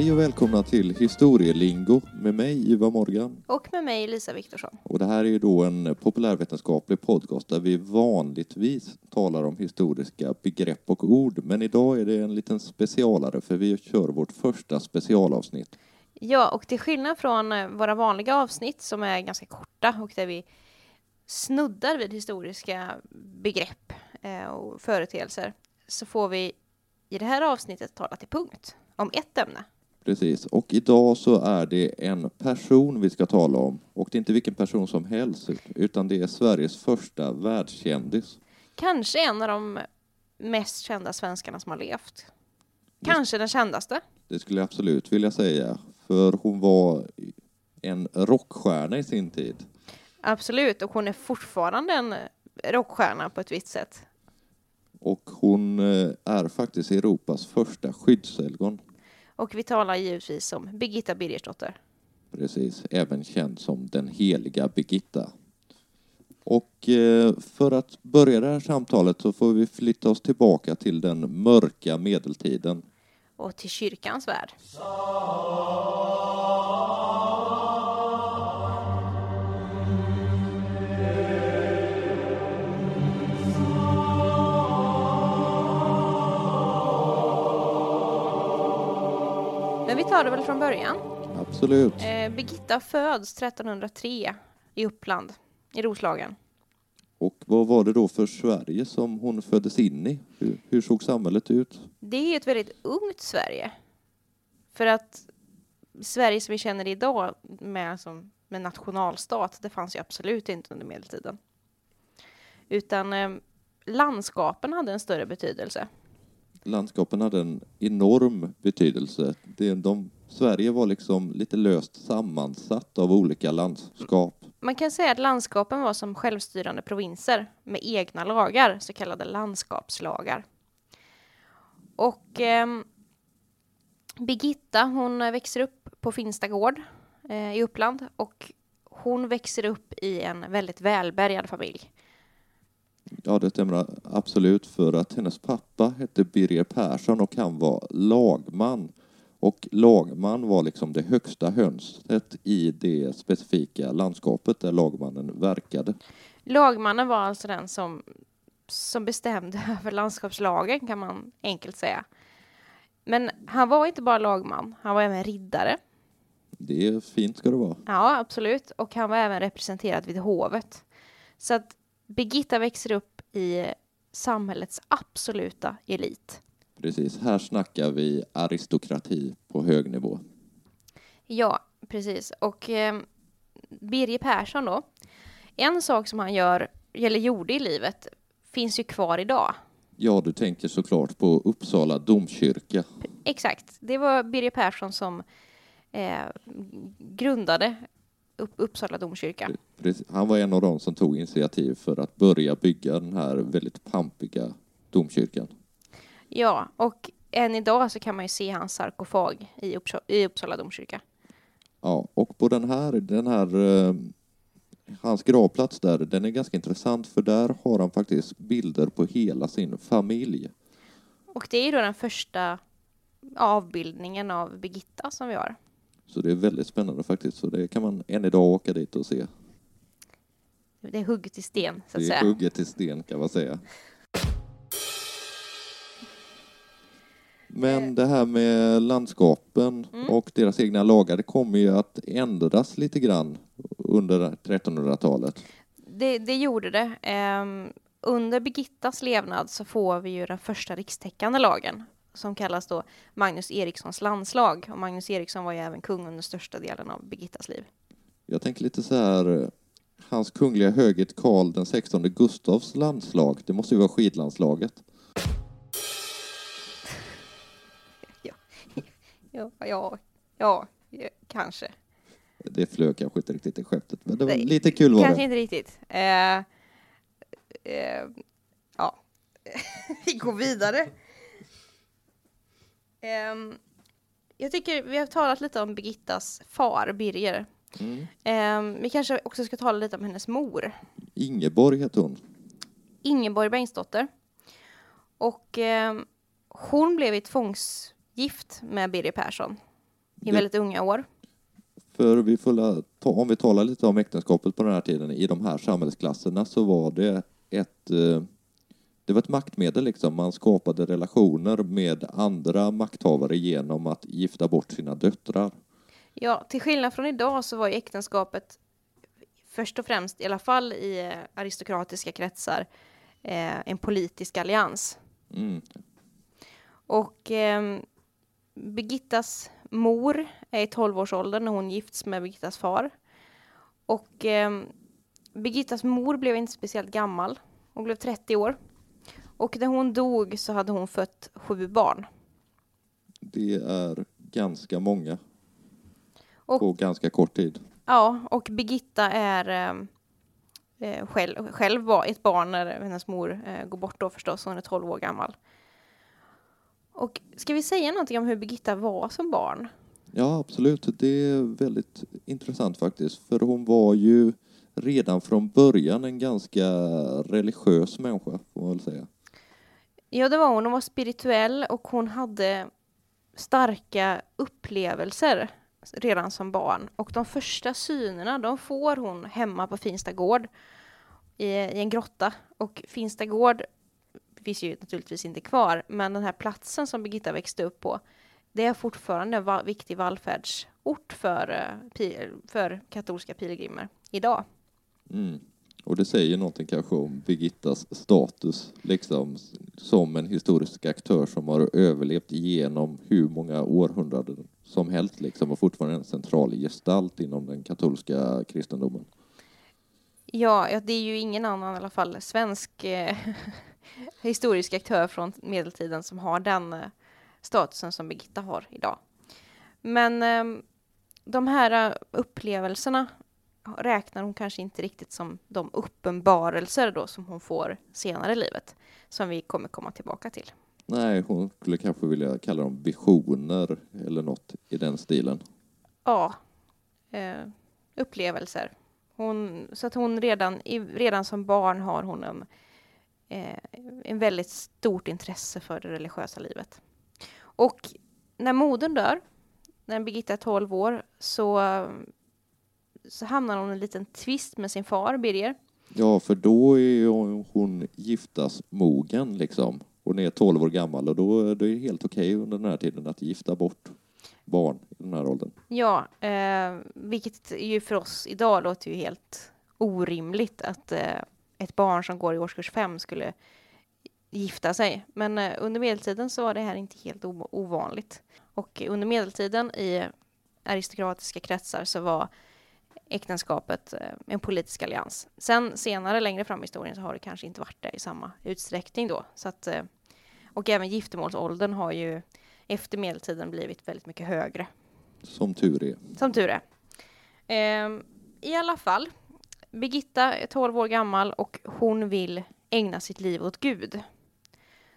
Hej och välkomna till Historielingo med mig Ivar Morgan. Och med mig Lisa Viktorsson. Och det här är ju då en populärvetenskaplig podcast där vi vanligtvis talar om historiska begrepp och ord. Men idag är det en liten specialare för vi kör vårt första specialavsnitt. Ja, och till skillnad från eh, våra vanliga avsnitt som är ganska korta och där vi snuddar vid historiska begrepp eh, och företeelser så får vi i det här avsnittet tala till punkt om ett ämne. Precis, och idag så är det en person vi ska tala om. Och det är inte vilken person som helst, utan det är Sveriges första världskändis. Kanske en av de mest kända svenskarna som har levt. Kanske den kändaste. Det skulle jag absolut vilja säga, för hon var en rockstjärna i sin tid. Absolut, och hon är fortfarande en rockstjärna på ett visst sätt. Och hon eh, är faktiskt Europas första skyddshelgon. Och vi talar givetvis om Birgitta Birgersdotter. Precis, även känd som den heliga Birgitta. Och eh, för att börja det här samtalet så får vi flytta oss tillbaka till den mörka medeltiden. Och till kyrkans värld. Men vi tar det väl från början. Absolut. Eh, Birgitta föds 1303 i Uppland, i Roslagen. Och vad var det då för Sverige som hon föddes in i? Hur, hur såg samhället ut? Det är ett väldigt ungt Sverige. För att Sverige som vi känner det idag med, som, med nationalstat, det fanns ju absolut inte under medeltiden. Utan eh, landskapen hade en större betydelse. Landskapen hade en enorm betydelse. Det, de, Sverige var liksom lite löst sammansatt av olika landskap. Man kan säga att landskapen var som självstyrande provinser med egna lagar, så kallade landskapslagar. Och eh, Birgitta, hon växer upp på Finsta gård eh, i Uppland och hon växer upp i en väldigt välbärgad familj. Ja, det stämmer absolut för att hennes pappa hette Birger Persson och han var lagman. Och lagman var liksom det högsta hönset i det specifika landskapet där lagmannen verkade. Lagmannen var alltså den som, som bestämde över landskapslagen kan man enkelt säga. Men han var inte bara lagman, han var även riddare. Det är fint ska det vara. Ja, absolut. Och han var även representerad vid hovet. Så att Birgitta växer upp i samhällets absoluta elit. Precis, här snackar vi aristokrati på hög nivå. Ja, precis. Och eh, Birger Persson då. En sak som han gör, eller gjorde i livet, finns ju kvar idag. Ja, du tänker såklart på Uppsala domkyrka. Exakt. Det var Birger Persson som eh, grundade upp Uppsala domkyrka. Han var en av dem som tog initiativ för att börja bygga den här väldigt pampiga domkyrkan. Ja, och än idag så kan man ju se hans sarkofag i, Uppsala, i Uppsala domkyrka. Ja, och på den här, den här eh, hans gravplats där, den är ganska intressant för där har han faktiskt bilder på hela sin familj. Och det är ju då den första avbildningen av Birgitta som vi har. Så det är väldigt spännande faktiskt. Så det kan man än idag åka dit och se. Det är hugget i sten, så att Det är säga. hugget i sten kan man säga. Men det här med landskapen och deras egna lagar, det kommer ju att ändras lite grann under 1300-talet. Det, det gjorde det. Ehm, under Birgittas levnad så får vi ju den första rikstäckande lagen som kallas då Magnus Erikssons landslag. Och Magnus Eriksson var ju även kung under största delen av Birgittas liv. Jag tänker lite så här, hans kungliga höghet Karl den 16 Gustavs landslag, det måste ju vara skidlandslaget. Ja, ja, ja, ja kanske. Det flög kanske inte riktigt i skämtet, men det var lite kul var Kanske det. inte riktigt. Eh, eh, ja, vi går vidare. Ehm, jag tycker vi har talat lite om Birgittas far, Birger. Mm. Ehm, vi kanske också ska tala lite om hennes mor, Ingeborg hette hon. Ingeborg Bengtsdotter. Och ehm, hon blev i tvångsgift med Birger Persson i Det- väldigt unga år. För vi får ta, om vi talar lite om äktenskapet på den här tiden, i de här samhällsklasserna så var det ett eh, det var ett maktmedel liksom. Man skapade relationer med andra makthavare genom att gifta bort sina döttrar. Ja, till skillnad från idag så var ju äktenskapet först och främst, i alla fall i eh, aristokratiska kretsar, eh, en politisk allians. Mm. Och eh, Birgittas mor är i 12-årsåldern när hon gifts med Birgittas far. Och eh, Birgittas mor blev inte speciellt gammal. Hon blev 30 år. Och när hon dog så hade hon fött sju barn. Det är ganska många Och- på ganska kort tid. Ja, och Birgitta är eh, eh, själv, själv var ett barn när hennes mor eh, går bort då förstås. Hon är 12 år gammal. Och ska vi säga någonting om hur Birgitta var som barn? Ja, absolut. Det är väldigt intressant faktiskt. För hon var ju redan från början en ganska religiös människa, får man väl säga. Ja, det var hon. Hon var spirituell och hon hade starka upplevelser redan som barn. Och de första synerna, de får hon hemma på Finsta gård i, i en grotta. Och Finsta gård finns ju naturligtvis inte kvar, men den här platsen som Birgitta växte upp på, det är fortfarande en va- viktig vallfärdsort för, eh, för katolska pilgrimer idag. Mm. Och det säger någonting kanske om Birgittas status, liksom som en historisk aktör som har överlevt genom hur många århundraden som helst, liksom, och fortfarande en central gestalt inom den katolska kristendomen. Ja, det är ju ingen annan i alla fall svensk eh, historisk aktör från medeltiden som har den eh, statusen som Birgitta har idag. Men eh, de här eh, upplevelserna räknar hon kanske inte riktigt som de uppenbarelser då som hon får senare i livet, som vi kommer komma tillbaka till. Nej, hon skulle kanske vilja kalla dem visioner eller något i den stilen. Ja, eh, upplevelser. Hon, så att hon redan, redan som barn har hon en, eh, en väldigt stort intresse för det religiösa livet. Och när modern dör, när Birgitta är 12 år, så, så hamnar hon i en liten tvist med sin far, Birger. Ja, för då är hon- giftasmogen liksom. Hon är 12 år gammal och då, då är det helt okej under den här tiden att gifta bort barn i den här åldern. Ja, eh, vilket ju för oss idag låter ju helt orimligt att eh, ett barn som går i årskurs fem skulle gifta sig. Men eh, under medeltiden så var det här inte helt ovanligt. Och under medeltiden i aristokratiska kretsar så var äktenskapet eh, en politisk allians. Sen senare, längre fram i historien, så har det kanske inte varit det i samma utsträckning då. Så att, eh, och även giftermålsåldern har ju efter medeltiden blivit väldigt mycket högre. Som tur är. Som tur är. Ehm, I alla fall, Birgitta är 12 år gammal och hon vill ägna sitt liv åt Gud.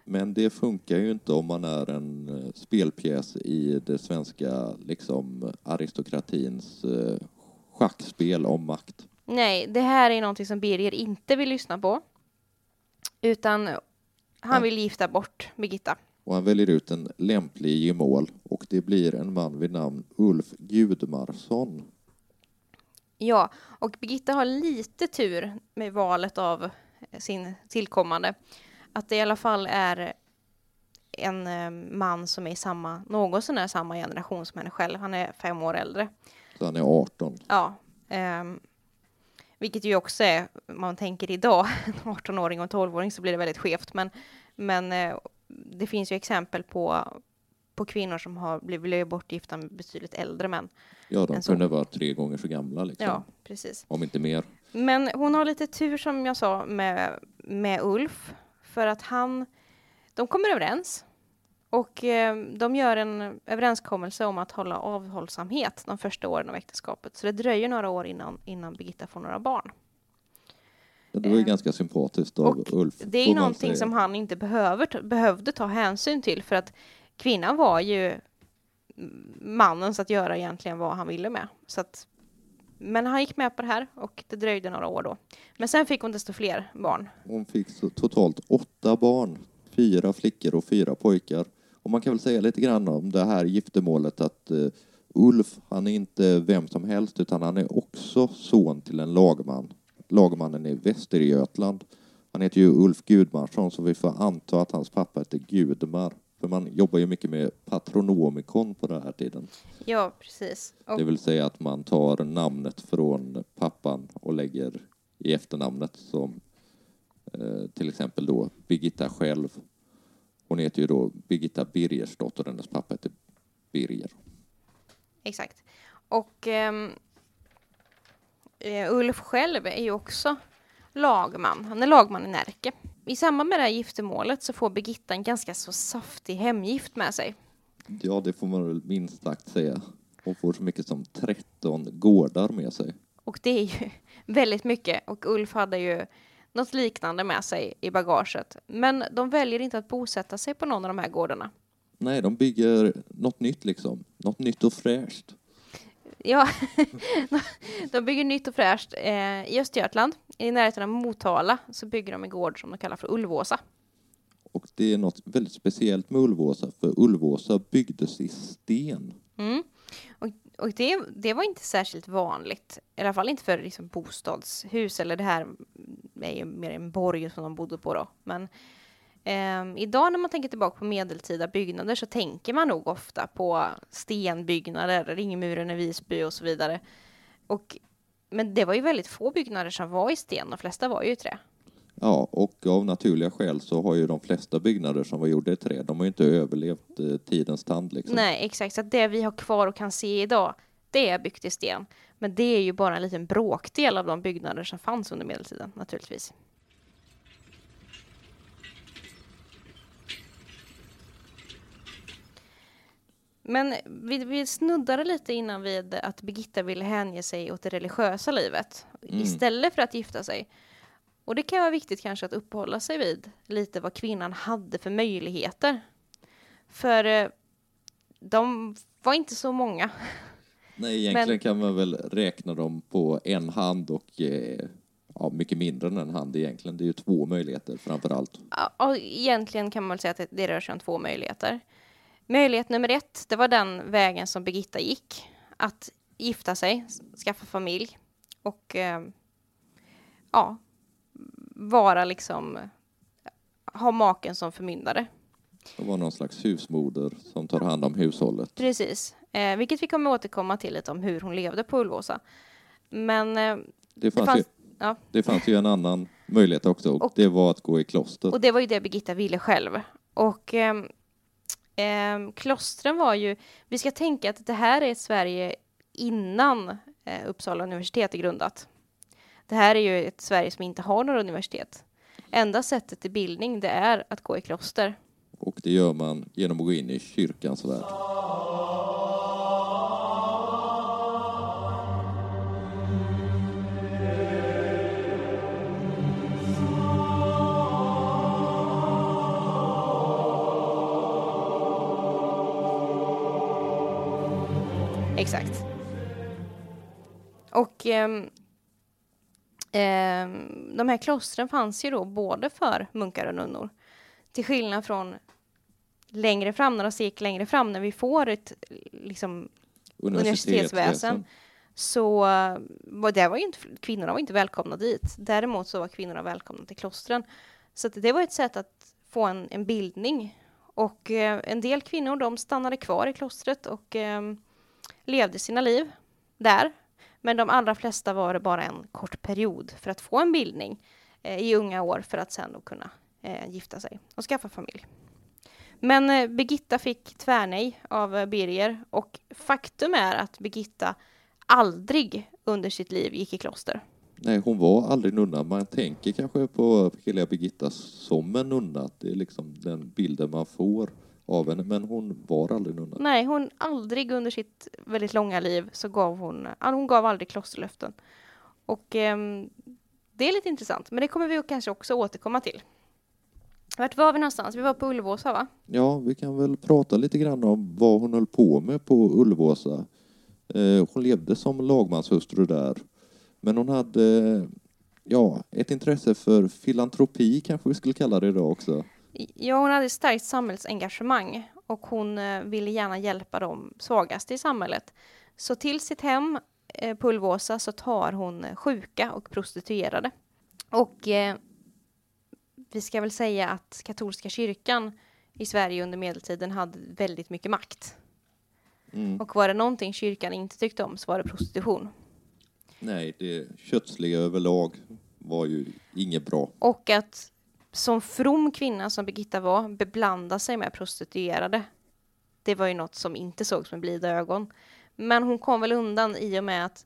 Men det funkar ju inte om man är en eh, spelpjäs i det svenska liksom, aristokratins schackspel om makt. Nej, det här är någonting som Birger inte vill lyssna på. Utan han vill gifta bort Birgitta. Och han väljer ut en lämplig gemål och det blir en man vid namn Ulf Gudmarsson. Ja, och Birgitta har lite tur med valet av sin tillkommande. Att det i alla fall är en eh, man som är i samma, något sån här samma generation som henne själv. Han är fem år äldre. Så han är 18. Ja. ehm, vilket ju också är, om man tänker idag, en 18-åring och en 12-åring så blir det väldigt skevt. Men, men eh, det finns ju exempel på, på kvinnor som har blivit, bortgifta med betydligt äldre män. Ja, de kunde vara tre gånger så gamla, liksom. Ja, precis. om inte mer. Men hon har lite tur som jag sa med, med Ulf. För att han, de kommer överens. Och eh, de gör en överenskommelse om att hålla avhållsamhet de första åren av äktenskapet. Så det dröjer några år innan, innan Birgitta får några barn. Det var ju Eh, ganska sympatiskt av och Ulf. Det är ju någonting som han inte behöver, behövde ta hänsyn till för att kvinnan var ju mannens att göra egentligen vad han ville med. Så att, men han gick med på det här och det dröjde några år då. Men sen fick hon desto fler barn. Hon fick totalt åtta barn. Fyra flickor och fyra pojkar. Och man kan väl säga lite grann om det här giftermålet att eh, Ulf, han är inte vem som helst utan han är också son till en lagman. Lagmannen i Västergötland. Han heter ju Ulf Gudmarsson så vi får anta att hans pappa heter Gudmar. För man jobbar ju mycket med patronomikon på den här tiden. Ja, precis. Och, Det vill säga att man tar namnet från pappan och lägger i efternamnet som eh, till exempel då Birgitta själv. Hon heter ju då Birgitta Birgersdotter och hennes pappa heter Birger. exakt. Och eh, Ulf själv är ju också lagman. Han är lagman i Närke. I samband med det här giftermålet så får Birgitta en ganska så saftig hemgift med sig. Ja, det får man väl minst sagt säga. Hon får så mycket som 13 gårdar med sig. Och det är ju väldigt mycket. Och Ulf hade ju något liknande med sig i bagaget. Men de väljer inte att bosätta sig på någon av de här gårdarna. Nej, de bygger något nytt liksom. Något nytt och fräscht. Ja, de bygger nytt och fräscht. Eh, I Östergötland, i närheten av Motala, så bygger de en gård som de kallar för Ulvåsa. Och det är något väldigt speciellt med Ulvåsa, för Ulvåsa byggdes i sten. Mm. Och, och det, det var inte särskilt vanligt, i alla fall inte för liksom bostadshus, eller det här är ju mer en borg som de bodde på då. Men eh, idag när man tänker tillbaka på medeltida byggnader så tänker man nog ofta på stenbyggnader, Ringmuren i Visby och så vidare. Och, men det var ju väldigt få byggnader som var i sten, de flesta var ju i trä. Ja, och av naturliga skäl så har ju de flesta byggnader som var gjorda i trä, de har ju inte överlevt eh, tidens tand liksom. Nej, exakt. Så att det vi har kvar och kan se idag, det är byggt i sten. Men det är ju bara en liten bråkdel av de byggnader som fanns under medeltiden, naturligtvis. Men vi, vi snuddade lite innan vid att Birgitta ville hänge sig åt det religiösa livet Mm. istället för att gifta sig. Och det kan vara viktigt kanske att uppehålla sig vid lite vad kvinnan hade för möjligheter. För eh, de var inte så många. Nej, egentligen Men- kan man väl räkna dem på en hand och eh, ja, mycket mindre än en hand egentligen. Det är ju två möjligheter framför allt. Ja, egentligen kan man väl säga att det, det rör sig om två möjligheter. Möjlighet nummer ett, det var den vägen som Birgitta gick. Att gifta sig, skaffa familj och eh, ja, vara liksom, ha maken som förmyndare. Det var någon slags husmoder som tar hand om hushållet. Precis, eh, vilket vi kommer återkomma till lite om hur hon levde på Ulvåsa. Men eh, Det fanns, fanns- ju, ja. det fanns ju en annan möjlighet också och, Och- det var att gå i kloster. Och det var ju det Birgitta ville själv. Och ehm, ehm, klostren var ju, vi ska tänka att det här är Sverige innan eh, Uppsala universitet är grundat. Det här är ju ett Sverige som inte har några universitet. Enda sättet till bildning det är att gå i kloster. Och det gör man genom att gå in i kyrkans värld. Exakt. Och ehm, ehm, de här klostren fanns ju då både för munkar och nunnor. Till skillnad från längre fram, några sekel längre fram, när vi får ett liksom, Universitetsväsen. så eh, det var ju inte, kvinnorna var inte välkomna dit. Däremot så var kvinnorna välkomna till klostren. Så det var ett sätt att få en, en bildning. Och eh, en del kvinnor de stannade kvar i klostret och eh, levde sina liv där. Men de allra flesta var det bara en kort period för att få en bildning eh, i unga år för att sen då kunna eh, gifta sig och skaffa familj. Men eh, Birgitta fick tvärnej av eh, Birger och faktum är att Birgitta aldrig under sitt liv gick i kloster. Nej, hon var aldrig nunna. Man tänker kanske på eh, heliga Birgitta som en nunna. att Det är liksom den bilden man får av henne. Men hon var aldrig nunna. Nej, hon aldrig under sitt väldigt långa liv så gav hon, hon gav aldrig klosterlöften. Och ehm, det är lite intressant, men det kommer vi kanske också återkomma till. Vart var vi någonstans? Vi var på Ulvåsa va? Ja, vi kan väl prata lite grann om vad hon höll på med på Ulvåsa. Eh, hon levde som lagmanshustru där. Men hon hade ja, ett intresse för filantropi kanske vi skulle kalla det idag också. Ja, hon hade ett starkt samhällsengagemang och hon eh, ville gärna hjälpa de svagaste i samhället. Så till sitt hem eh, på Ulvåsa så tar hon eh, sjuka och prostituerade. Och eh, vi ska väl säga att katolska kyrkan i Sverige under medeltiden hade väldigt mycket makt. Mm. Och var det någonting kyrkan inte tyckte om så var det prostitution. Nej, det kötsliga överlag var ju inget bra. Och att som from kvinna som Birgitta var beblanda sig med prostituerade. Det var ju något som inte sågs med blida ögon. Men hon kom väl undan i och med att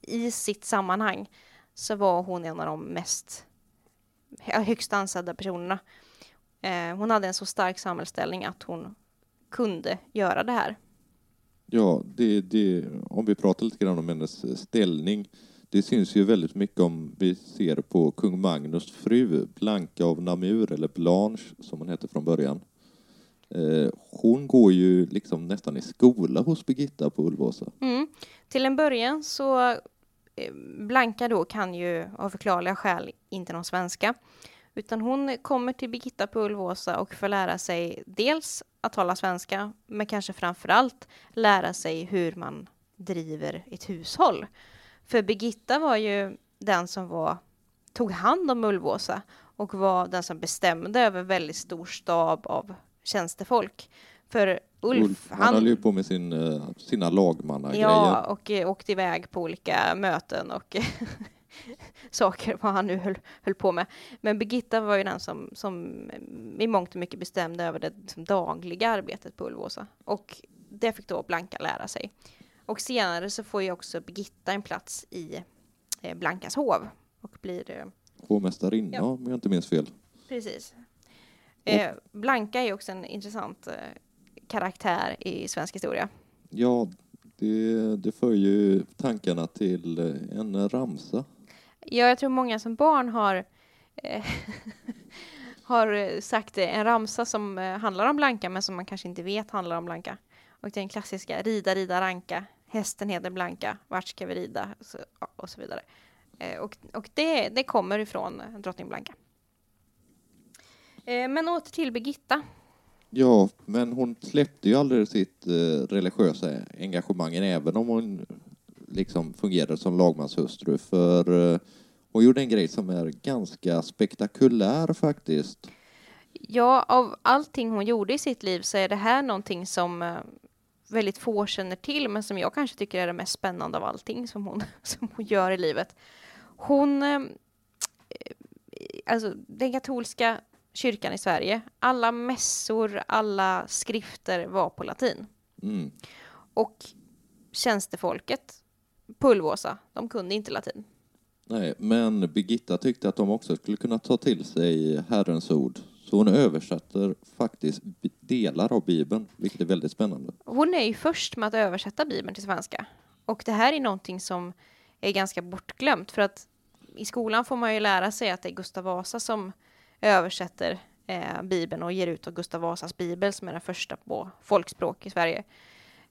i sitt sammanhang så var hon en av de mest högst ansedda personerna. Eh, hon hade en så stark samhällsställning att hon kunde göra det här. Ja, det, det, om vi pratar lite grann om hennes ställning. Det syns ju väldigt mycket om vi ser på kung Magnus fru, Blanka av Namur, eller Blanche som hon hette från början. Eh, hon går ju liksom nästan i skola hos Birgitta på Ulvåsa. Mm. Till en början så eh, Blanka då kan ju av förklarliga skäl inte någon svenska. Utan hon kommer till Birgitta på Ulvåsa och får lära sig dels att tala svenska, men kanske framför allt lära sig hur man driver ett hushåll. För Birgitta var ju den som var, tog hand om Ulvåsa och var den som bestämde över väldigt stor stab av tjänstefolk. För Ulf, Ulf, han, höll ju på med sin, eh, sina lagmannagrejer. Ja, och eh, åkte iväg på olika möten och saker, vad han nu höll, höll på med. Men Birgitta var ju den som, som i mångt och mycket bestämde över det liksom, dagliga arbetet på Ulvåsa. Och det fick då Blanka lära sig. Och senare så får ju också Birgitta en plats i eh, Blankas hov och blir... Eh, Hovmästarinna Ja. om jag inte minns fel. precis. Eh, Blanka är också en intressant eh, karaktär i svensk historia. Ja, det, det för ju tankarna till en ramsa. Ja, jag tror många som barn har, har sagt det, en ramsa som handlar om Blanka, men som man kanske inte vet handlar om Blanka. Och det är den klassiska rida, rida, ranka, hästen heter Blanka, vart ska vi rida? Så, och så vidare. Eh, och och det, det kommer ifrån drottning Blanka. Eh, men åter till Birgitta. Ja, men hon släppte ju aldrig sitt eh, religiösa engagemang, även om hon liksom fungerade som lagmanshustru. För eh, hon gjorde en grej som är ganska spektakulär faktiskt. Ja, av allting hon gjorde i sitt liv så är det här någonting som väldigt få känner till, men som jag kanske tycker är det mest spännande av allting som hon, som hon gör i livet. Hon, eh, alltså den katolska kyrkan i Sverige, alla mässor, alla skrifter var på latin. Mm. Och tjänstefolket på Ulvåsa, de kunde inte latin. Nej, men Birgitta tyckte att de också skulle kunna ta till sig Herrens ord. Så hon översätter faktiskt delar av Bibeln, vilket är väldigt spännande. Hon är ju först med att översätta Bibeln till svenska. Och det här är någonting som är ganska bortglömt för att i skolan får man ju lära sig att det är Gustav Vasa som översätter eh, Bibeln och ger ut av Gustav Vasas bibel som är den första på folkspråk i Sverige.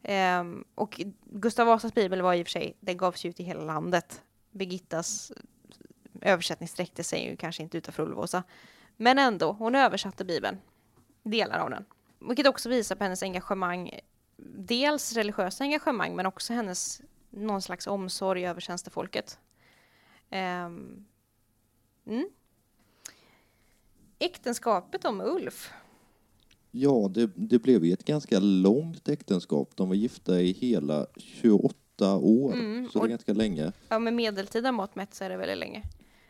Eh, och Gustav Vasas bibel var i och för sig, den gavs ut i hela landet. Birgittas översättning sträckte sig ju kanske inte utanför Ulvåsa. Men ändå, hon översatte bibeln, delar av den. Vilket också visar på hennes engagemang, dels religiösa engagemang men också hennes någon slags omsorg över tjänstefolket. Ehm, mm. Äktenskapet om Ulf. Ja, det, det blev ju ett ganska långt äktenskap. De var gifta i hela 28 år, Mm, så det är ganska länge. Ja, med medeltida mått mätt så är det väldigt länge.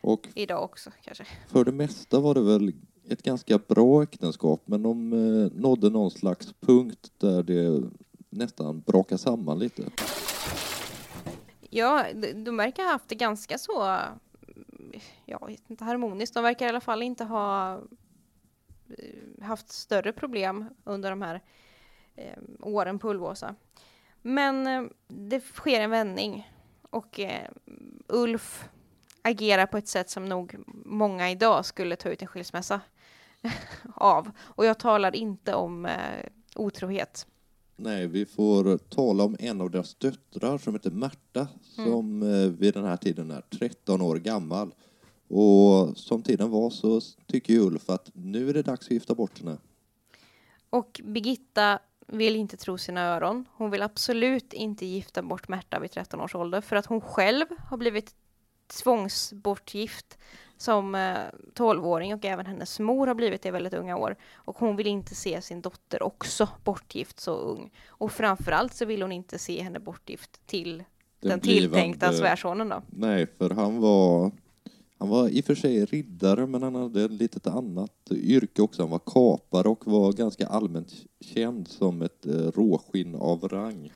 Och Idag också kanske. för det mesta var det väl ett ganska bra äktenskap, men de eh, nådde någon slags punkt där det nästan brakade samman lite. Ja, de, verkar ha haft det ganska så, jag vet inte, harmoniskt. De verkar i alla fall inte ha eh, haft större problem under de här eh, åren på Ulvåsa. Men eh, det sker en vändning och eh, Ulf agerar på ett sätt som nog många idag skulle ta ut en skilsmässa av. Och jag talar inte om eh, otrohet. Nej, vi får tala om en av deras döttrar som heter Märta, som eh, vid den här tiden är 13 år gammal. Och som tiden var så tycker ju Ulf att nu är det dags att gifta bort henne. Och Birgitta vill inte tro sina öron. Hon vill absolut inte gifta bort Märta vid 13 års ålder för att hon själv har blivit tvångsbortgift som eh, 12-åring och även hennes mor har blivit det i väldigt unga år. Och hon vill inte se sin dotter också bortgift så ung. Och framförallt så vill hon inte se henne bortgift till den, tilltänkta blivande- svärsonen då. Nej, för han var... Han var i och för sig riddare, men han hade ett litet annat yrke också. Han var kapare och var ganska allmänt känd som ett eh, råskinn av rang.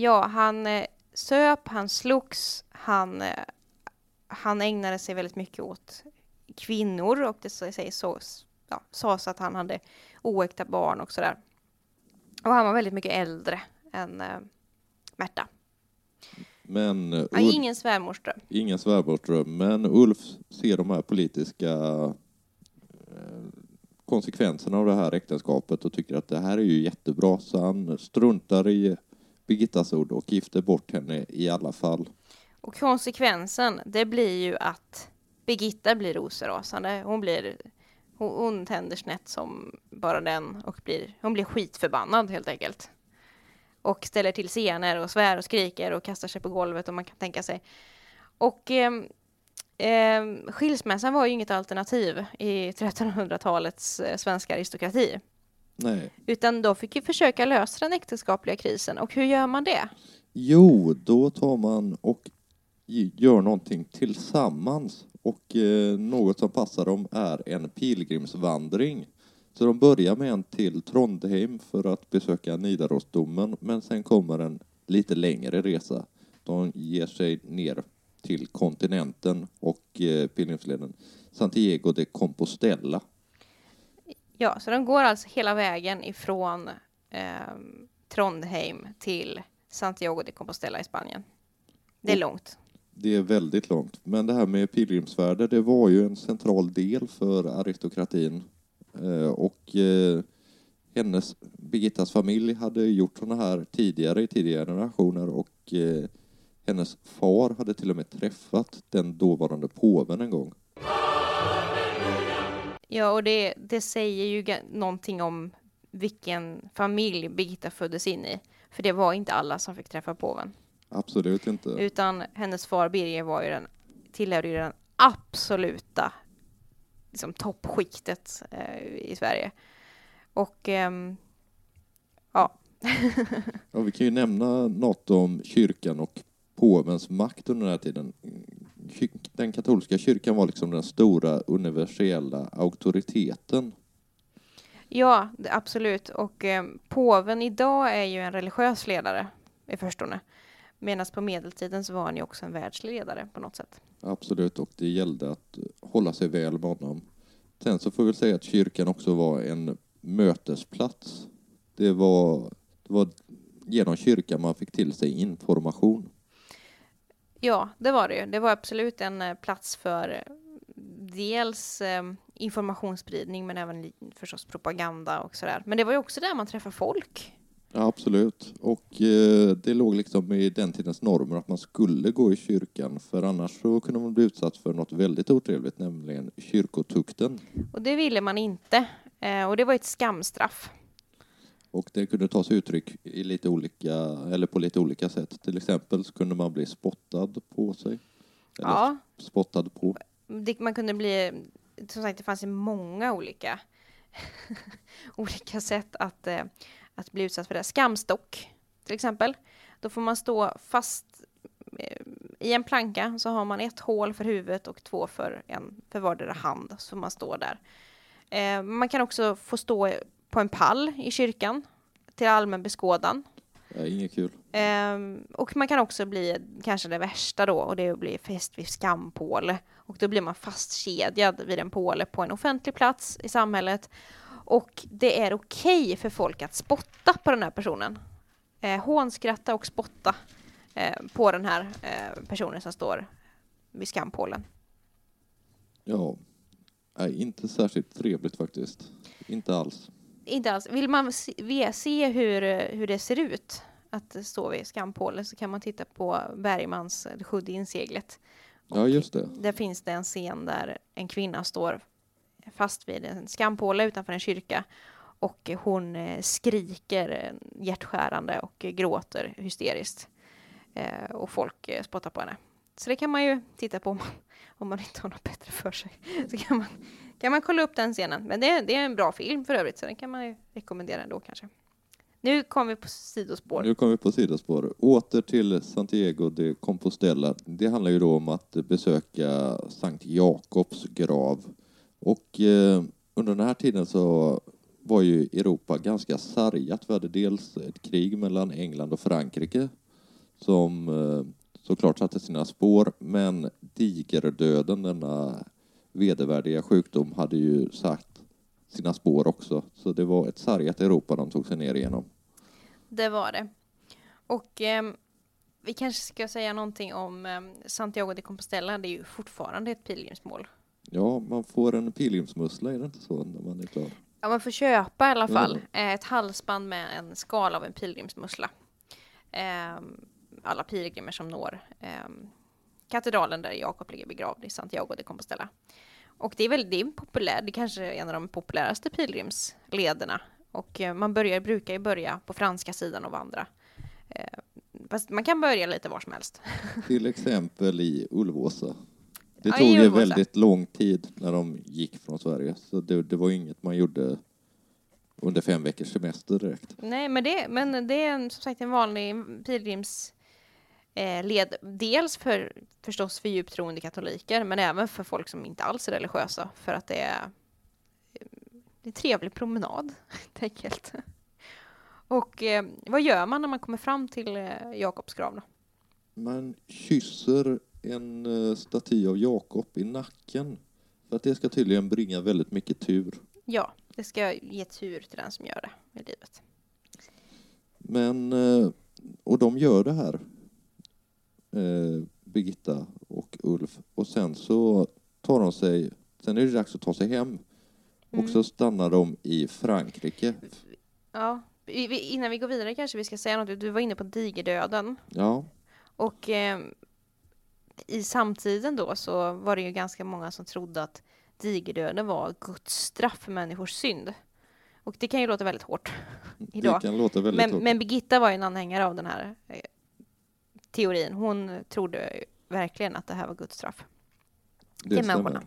Ja, han eh, söp, han slogs, han, eh, han ägnade sig väldigt mycket åt kvinnor och det sägs så, ja, sades att han hade oäkta barn och sådär. Och han var väldigt mycket äldre än eh, Märta. Men eh, Ja, Ulf, ingen svärmorsdröm. ingen svärmorsdröm, men Ulf ser de här politiska eh, konsekvenserna av det här äktenskapet och tycker att det här är ju jättebra, så han struntar i Birgittas ord och gifter bort henne i alla fall. Och konsekvensen, det blir ju att Birgitta blir rosenrasande. Hon blir hon, hon tänder snett som bara den och blir, hon blir skitförbannad helt enkelt. Och ställer till scener och svär och skriker och kastar sig på golvet om man kan tänka sig. Och eh, eh, skilsmässan var ju inget alternativ i 1300-talets eh, svenska aristokrati. Nej. Utan de fick ju försöka lösa den äktenskapliga krisen. Och hur gör man det? Jo, då tar man och gör någonting tillsammans. Och eh, något som passar dem är en pilgrimsvandring. Så de börjar med en till Trondheim för att besöka Nidarosdomen, men sen kommer en lite längre resa. De ger sig ner till kontinenten och eh, pilgrimsleden Santiago de Compostela. Ja, så de går alltså hela vägen ifrån eh, Trondheim till Santiago de Compostela i Spanien. Det är långt. Det är väldigt långt. Men det här med pilgrimsfärder, det var ju en central del för aristokratin. Eh, och eh, hennes, Birgittas familj hade gjort sådana här tidigare i tidigare generationer och eh, hennes far hade till och med träffat den dåvarande påven en gång. Ja, och det, det säger ju någonting om vilken familj Birgitta föddes in i. För det var inte alla som fick träffa påven. Absolut inte. Utan hennes far Birger var ju den, tillhörde ju den absoluta liksom, toppskiktet eh, i Sverige. Och ehm, ja, Ja, vi kan ju nämna något om kyrkan och påvens makt under den här tiden. Den katolska kyrkan var liksom den stora universella auktoriteten. Ja, absolut. Och eh, påven idag är ju en religiös ledare i förstone. Medan på medeltiden så var han ju också en världslig ledare på något sätt. Absolut, och det gällde att hålla sig väl med honom. Sen så får vi säga att kyrkan också var en mötesplats. Det var, det var genom kyrkan man fick till sig information. Ja, det var det ju. Det var absolut en eh, plats för eh, dels eh, informationsspridning men även förstås propaganda och sådär. Men det var ju också där man träffade folk. Ja, absolut. Och eh, det låg liksom i den tidens normer att man skulle gå i kyrkan för annars så kunde man bli utsatt för något väldigt otrevligt, nämligen kyrkotukten. Och det ville man inte. Eh, och det var ett skamstraff. Och det kunde ta sig uttryck i lite olika, eller på lite olika sätt. Till exempel så kunde man bli spottad på sig. Eller Ja, spottad på. man kunde bli, som sagt det fanns många olika, olika sätt att, eh, att bli utsatt för det. Skamstock till exempel. Då får man stå fast eh, i en planka så har man ett hål för huvudet och två för, en, för vardera hand så man står där. Eh, man kan också få stå på en pall i kyrkan till allmän beskådan. Ja, inget kul. Ehm, och man kan också bli kanske det värsta då och det är att bli fäst vid skampåle. Och då blir man fastkedjad vid en påle på en offentlig plats i samhället. Och det är okej för folk att spotta på den här personen. Eh, hånskratta och spotta eh, på den här eh, personen som står vid skampålen. Ja, nej, inte särskilt trevligt faktiskt. Inte alls. Inte alls. Vill man se, se hur, hur det ser ut att stå vid skampålen så kan man titta på Bergmans Det sjunde inseglet. Ja, just det. Där finns det en scen där en kvinna står fast vid en skampåle utanför en kyrka och hon eh, skriker eh, hjärtskärande och gråter hysteriskt. Eh, och folk spottar på henne. Så det kan man ju titta på om man, om man inte har något bättre för sig. Så kan man, kan man kolla upp den scenen. Men det, det är en bra film för övrigt, så den kan man ju rekommendera ändå kanske. Nu kommer vi på sidospår. Nu kommer vi på sidospår. Åter till Santiago de Compostela. Det handlar ju då om att besöka Sankt Jakobs grav. Och eh, under den här tiden så var ju Europa ganska sargat. Vi hade dels ett krig mellan England och Frankrike som eh, såklart satte sina spår, men digerdöden, denna vedervärdiga sjukdom, hade ju satt sina spår också. Så det var ett sargat Europa de tog sig ner igenom. Det var det. Och eh, vi kanske ska säga någonting om eh, Santiago de Compostela. Det är ju fortfarande ett pilgrimsmål. Ja, man får en pilgrimsmussla, är det inte så, när man är klar? Ja, man får köpa i alla fall mm. ett halsband med en skal av en pilgrimsmussla. Eh, alla pilgrimer som når eh, katedralen där Jakob ligger begravd i Santiago de Compostela. Och det är väl det är populär, det är kanske är en av de populäraste pilgrimslederna. Och eh, man börjar, brukar ju börja på franska sidan och vandra. Eh, fast man kan börja lite var som helst. Till exempel i Ulvåsa. Det tog ju väldigt lång tid när de gick från Sverige, så det, det var inget man gjorde under fem veckors semester direkt. Nej, men det, men det är som sagt en vanlig pilgrims led, dels för förstås för djupt troende katoliker, men även för folk som inte alls är religiösa, för att det är, det är en trevlig promenad, helt enkelt. Och eh, vad gör man när man kommer fram till eh, Jakobs grav då? Man kysser en eh, staty av Jakob i nacken, för att det ska tydligen bringa väldigt mycket tur. Ja, det ska ge tur till den som gör det i livet. Men, eh, och de gör det här eh, Birgitta och Ulf. Och sen så tar de sig, sen är det dags att ta sig hem. Mm. Och så stannar de i Frankrike. Ja, innan vi går vidare kanske vi ska säga något. Du var inne på digerdöden. Ja. Och eh, i samtiden då så var det ju ganska många som trodde att digerdöden var Guds straff för människors synd. Och det kan ju låta väldigt hårt idag. Det kan låta väldigt men, hårt. men Birgitta var ju en anhängare av den här eh, teorin. Hon trodde verkligen att det här var Guds straff. Det till människorna.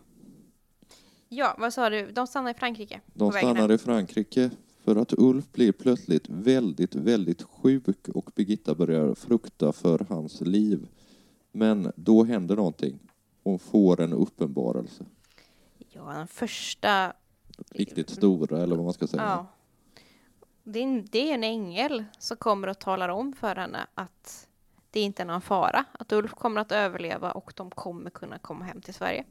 Ja, vad sa du? De stannar i Frankrike? De stannar i Frankrike för att Ulf blir plötsligt väldigt, väldigt sjuk och Birgitta börjar frukta för hans liv. Men då händer någonting. Hon får en uppenbarelse. Ja, den första... Riktigt stora, eller vad man ska säga. Ja. Det är, det är en ängel som kommer och talar om för henne att det är inte någon fara att Ulf kommer att överleva och de kommer kunna komma hem till Sverige.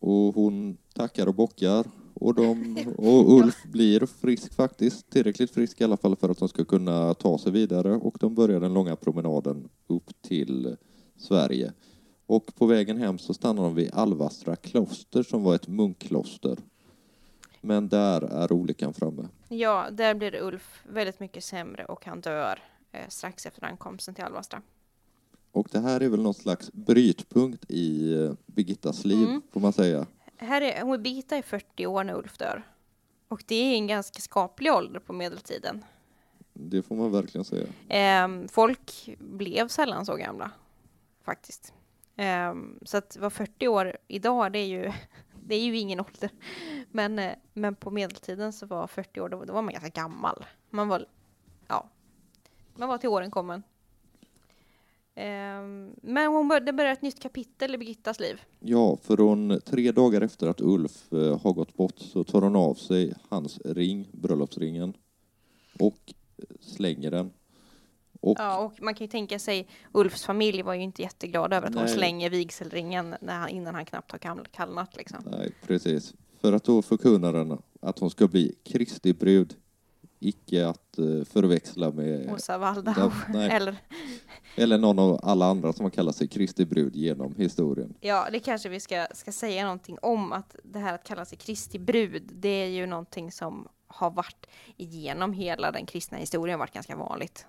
Och hon tackar och bockar och, de, och Ulf blir frisk faktiskt, tillräckligt frisk i alla fall för att de ska kunna ta sig vidare och de börjar den långa promenaden upp till Sverige. Och på vägen hem så stannar de vid Alvastra kloster som var ett munkkloster. Men där är olyckan framme. Ja, där blir Ulf väldigt mycket sämre och han dör strax efter ankomsten till Alvastra. Och det här är väl någon slags brytpunkt i eh, Birgittas liv, mm. får man säga. Här är, hon, Birgitta är 40 år när Ulf dör. Och det är en ganska skaplig ålder på medeltiden. Det får man verkligen säga. Eh, folk blev sällan så gamla, faktiskt. Eh, så att vara 40 år idag, det är ju, det är ju ingen ålder. Men, eh, men på medeltiden så var 40 år, då, då var man ganska gammal. Man var, ja, man var till åren kommen. Um, men hon bör, det börjar ett nytt kapitel i Birgittas liv. Ja, för hon, tre dagar efter att Ulf uh, har gått bort så tar hon av sig hans ring, bröllopsringen, och slänger den. Och, ja, och man kan ju tänka sig, Ulfs familj var ju inte jätteglad över att nej. hon slänger vigselringen när han, innan han knappt har kallnat. Liksom. Nej, precis. För att då förkunnar den att hon ska bli Kristi brud icke att uh, förväxla med... Åsa Waldau. eller... eller någon av alla andra som har kallat sig Kristi brud genom historien. Ja, det kanske vi ska, ska säga någonting om att det här att kalla sig Kristi brud, det är ju någonting som har varit igenom hela den kristna historien varit ganska vanligt.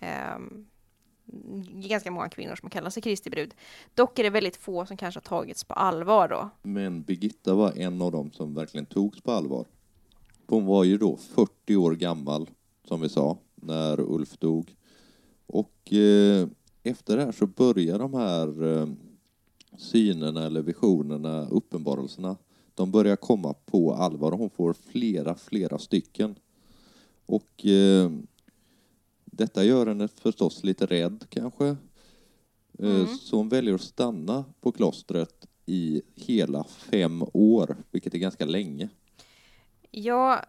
ehm, ganska många kvinnor som kallar sig Kristi brud. Dock är det väldigt få som kanske har tagits på allvar då. Men Birgitta var en av dem som verkligen togs på allvar. Hon var ju då 40 år gammal, som vi sa, när Ulf dog. Och eh, efter det här så börjar de här eh, synerna eller visionerna, uppenbarelserna, de börjar komma på allvar hon får flera, flera stycken. Och eh, detta gör henne förstås lite rädd kanske. Eh, Mm. Så hon väljer att stanna på klostret i hela fem år, vilket är ganska länge. Ja,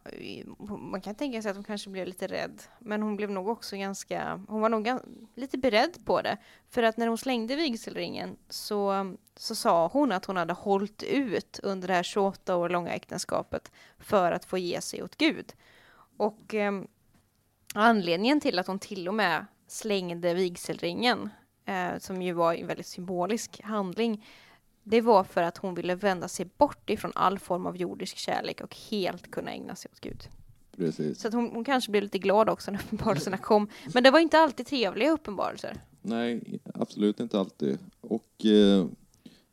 man kan tänka sig att hon kanske blev lite rädd, men hon blev nog också ganska, hon var nog lite beredd på det. För att när hon slängde vigselringen så, så sa hon att hon hade hållit ut under det här 28 år långa äktenskapet för att få ge sig åt Gud. Och eh, anledningen till att hon till och med slängde vigselringen, eh, som ju var en väldigt symbolisk handling, det var för att hon ville vända sig bort ifrån all form av jordisk kärlek och helt kunna ägna sig åt Gud. Precis. Så att hon, hon kanske blev lite glad också när uppenbarelserna kom. Men det var inte alltid trevliga uppenbarelser. Nej, absolut inte alltid. Och eh,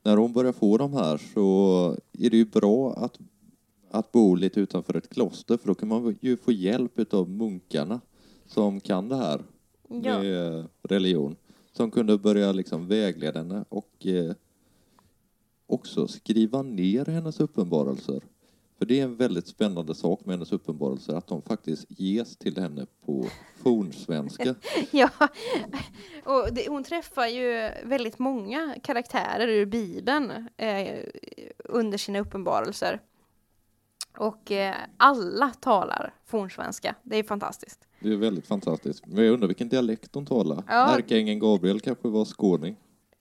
när hon börjar få de här så är det ju bra att, att bo lite utanför ett kloster för då kan man ju få hjälp av munkarna som kan det här Ja. med eh, religion. Som kunde börja liksom vägleda henne och eh, också skriva ner hennes uppenbarelser. För det är en väldigt spännande sak med hennes uppenbarelser att de faktiskt ges till henne på fornsvenska. ja. Och det, hon träffar ju väldigt många karaktärer ur Bibeln eh, under sina uppenbarelser. Och eh, alla talar fornsvenska. Det är fantastiskt. Det är väldigt fantastiskt. Men jag undrar vilken dialekt de talar. Ja. Ärkeängeln Gabriel kanske var skåning.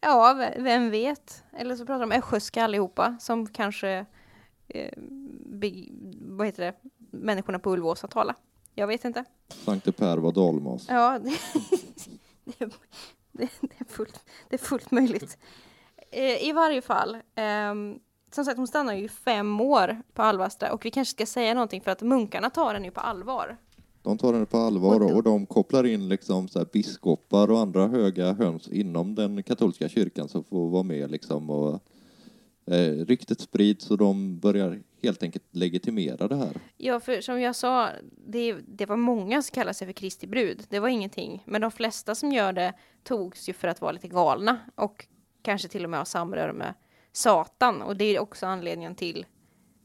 Ja, vem vet? Eller så pratar de östgötska allihopa som kanske, eh, be, vad heter det, människorna på Ulvåsa talar. Jag vet inte. Sankte Per var dalmas. Ja, det, det, är- det, det, är, fullt, det är fullt möjligt. Eh, I varje fall, ehm, som sagt hon stannar ju fem år på Alvastra och vi kanske ska säga någonting för att munkarna tar henne ju på allvar. De tar henne på allvar och de kopplar in liksom så här biskopar och andra höga höns inom den katolska kyrkan som får vara med liksom och eh, ryktet sprids och de börjar helt enkelt legitimera det här. Ja, för som jag sa, det, det var många som kallade sig för Kristi brud. Det var ingenting. Men de flesta som gör det togs ju för att vara lite galna och kanske till och med ha samröre med Satan. Och det är också anledningen till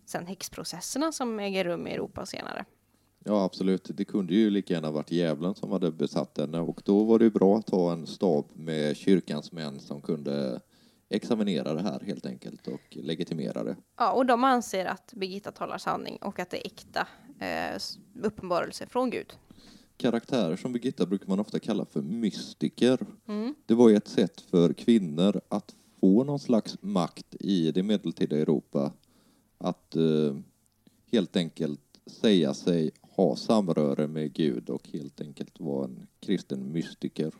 sen häxprocesserna som äger rum i Europa senare. Ja, absolut. Det kunde ju lika gärna varit djävulen som hade besatt henne och då var det ju bra att ha en stab med kyrkans män som kunde examinera det här helt enkelt och legitimera det. Ja, och de anser att Birgitta talar sanning och att det är äkta eh, uppenbarelse från Gud. Karaktärer som Birgitta brukar man ofta kalla för mystiker. Mm. Det var ju ett sätt för kvinnor att få någon slags makt i det medeltida Europa. Att eh, helt enkelt säga sig ha samröre med Gud och helt enkelt vara en kristen mystiker.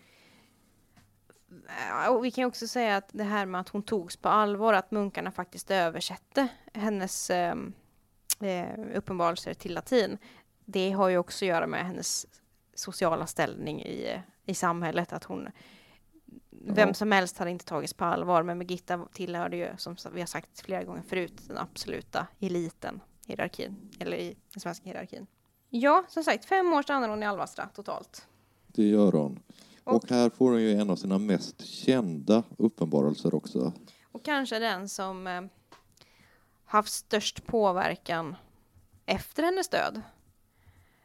Och vi kan också säga att det här med att hon togs på allvar, att munkarna faktiskt översatte hennes eh, eh, uppenbarelser till latin, det har ju också att göra med hennes sociala ställning i, i samhället, att hon vem som helst hade inte tagits på allvar, men Birgitta tillhörde ju, som vi har sagt flera gånger förut, den absoluta eliten, hierarkin, eller i den svenska hierarkin. Ja, som sagt, fem år stannar hon i Alvastra totalt. Det gör hon. Och- Och här får hon ju en av sina mest kända uppenbarelser också. Och kanske den som eh, haft störst påverkan efter hennes död.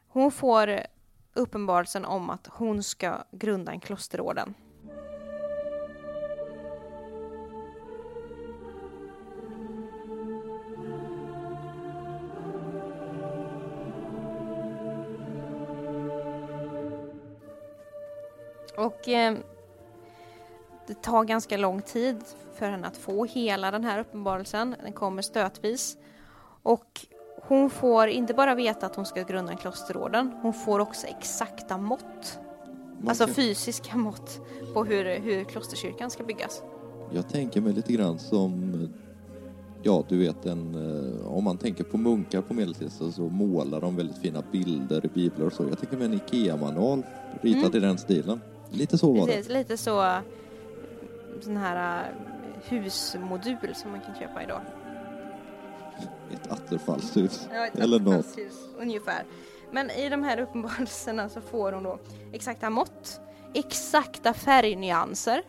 Hon får uppenbarelsen om att hon ska grunda en klosterorden. Och eh, det tar ganska lång tid för henne att få hela den här uppenbarelsen. Den kommer stötvis. Och hon får inte bara veta att hon ska grunda en klosterorden, hon får också exakta mått. Man Alltså kan- fysiska mått på hur, hur klosterkyrkan ska byggas. Jag tänker mig lite grann som ja, du vet, en, eh, om man tänker på munkar på medeltiden så, så målar de väldigt fina bilder i biblar och så. Jag tänker mig en IKEA-manual ritad Mm. i den stilen. Lite så var det. Precis, lite så sån här eh, husmodul som man kan köpa idag. Ett attefallshus. Ja, ett Eller något. Ungefär. Men i de här uppenbarelserna så får hon då exakta mått, exakta färgnyanser,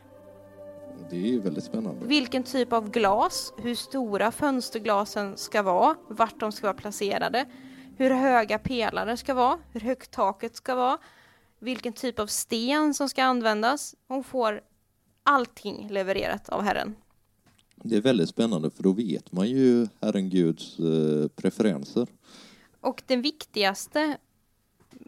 Det är ju väldigt spännande. vilken typ av glas, hur stora fönsterglasen ska vara, vart de ska vara placerade, hur höga pelare ska vara, hur högt taket ska vara, vilken typ av sten som ska användas. Hon får allting levererat av Herren. Det är väldigt spännande för då vet man ju Herren Guds eh, preferenser. Och den viktigaste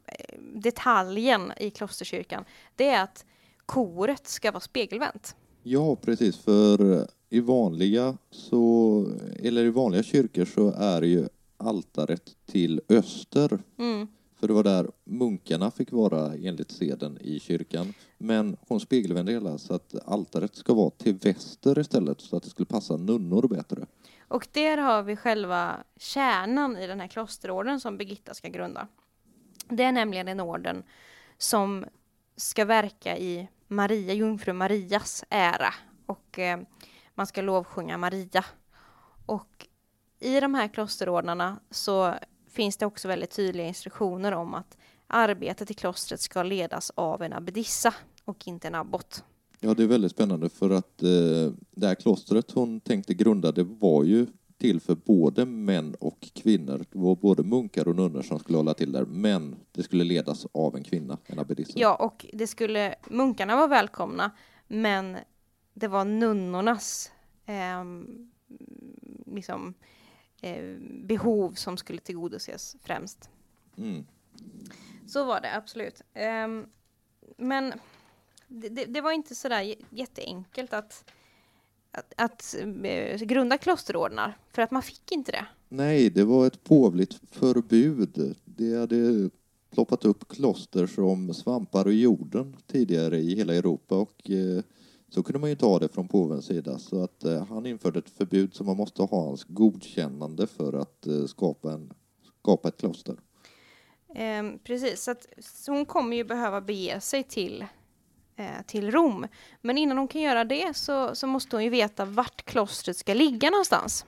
eh, detaljen i klosterkyrkan, det är att koret ska vara spegelvänt. Ja, precis. För i vanliga, så, eller i vanliga kyrkor så är ju altaret till öster. Mm. För det var där munkarna fick vara enligt seden i kyrkan. Men hon spegelvände hela så att altaret ska vara till väster istället så att det skulle passa nunnor bättre. Och där har vi själva kärnan i den här klosterorden som Birgitta ska grunda. Det är nämligen en orden som ska verka i Maria, jungfru Marias ära och eh, man ska lovsjunga Maria. Och i de här klosterordnarna så finns det också väldigt tydliga instruktioner om att arbetet i klostret ska ledas av en abbedissa och inte en abbot. Ja, det är väldigt spännande för att eh, det här klostret hon tänkte grunda det var ju till för både män och kvinnor. Det var både munkar och nunnor som skulle hålla till där, men det skulle ledas av en kvinna, en abbedissa. Ja, och det skulle, munkarna var välkomna, men det var nunnornas ehm, liksom, eh, behov som skulle tillgodoses främst. Mm. Så var det absolut. Ehm, men det, det, det var inte sådär jätteenkelt att, att, att eh, grunda klosterordnar, för att man fick inte det. Nej, det var ett påvligt förbud. Det hade ploppat upp kloster som svampar i jorden tidigare i hela Europa och eh, så kunde man ju ta det från påvens sida. Så att eh, han införde ett förbud som man måste ha hans godkännande för att eh, skapa, en, skapa ett kloster. Ehm, precis, så, att, så hon kommer ju behöva bege sig till, eh, till Rom. Men innan hon kan göra det så, så måste hon ju veta vart klostret ska ligga någonstans.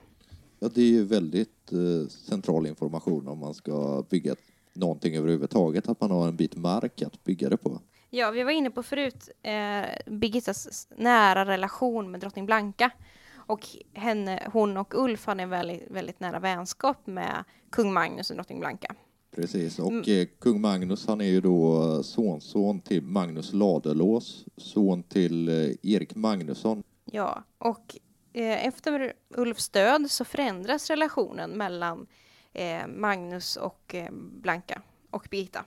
Ja, det är ju väldigt eh, central information om man ska bygga någonting överhuvudtaget, att man har en bit mark att bygga det på. Ja, vi var inne på förut eh, Birgittas nära relation med drottning Blanka. Och henne, hon och Ulf hade en väldigt, väldigt nära vänskap med kung Magnus och drottning Blanka. Precis, och Mm. eh, kung Magnus han är ju då eh, sonson till Magnus Ladulås, son till eh, Erik Magnusson. Ja, och eh, efter Ulfs död så förändras relationen mellan eh, Magnus och eh, Blanka och Birgitta.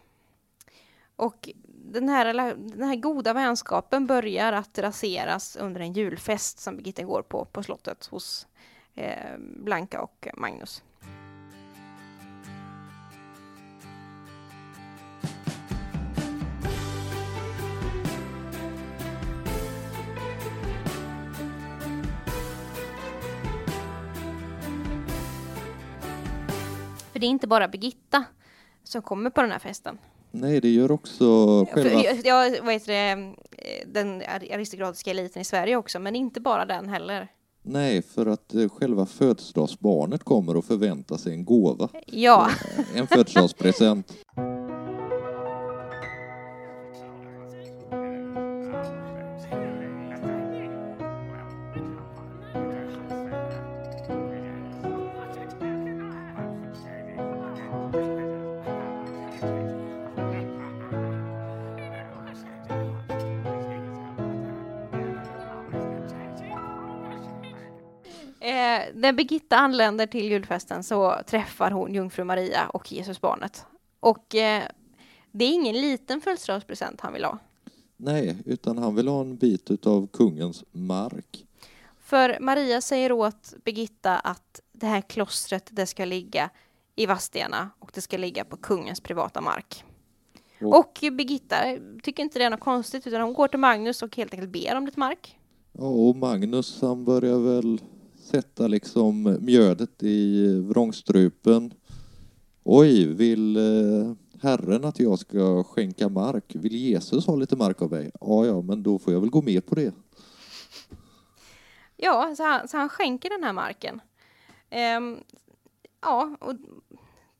Och den här, den här goda vänskapen börjar att raseras under en julfest som Birgitta går på på slottet hos eh, Blanka och Magnus. För det är inte bara Birgitta som kommer på den här festen. Nej, det gör också själva... Ja, vad heter det, eh, den aristokratiska eliten i Sverige också, men inte bara den heller. Nej, för att eh, själva födelsedagsbarnet kommer och förväntar sig en gåva. Ja, En födelsedagspresent. när Birgitta anländer till julfesten så träffar hon jungfru Maria och Jesusbarnet. Och eh, det är ingen liten födelsedagspresent han vill ha. Nej, utan han vill ha en bit utav kungens mark. För Maria säger åt Birgitta att det här klostret, det ska ligga i Vadstena och det ska ligga på kungens privata mark. Och- Och Birgitta tycker inte det är något konstigt utan hon går till Magnus och helt enkelt ber om lite mark. Ja, och Magnus han börjar väl sätta liksom mjödet i vrångstrupen. Oj, vill eh, Herren att jag ska skänka mark? Vill Jesus ha lite mark av mig? Ja, ja, men då får jag väl gå med på det. Ja, så han, så han skänker den här marken. Ehm, ja, och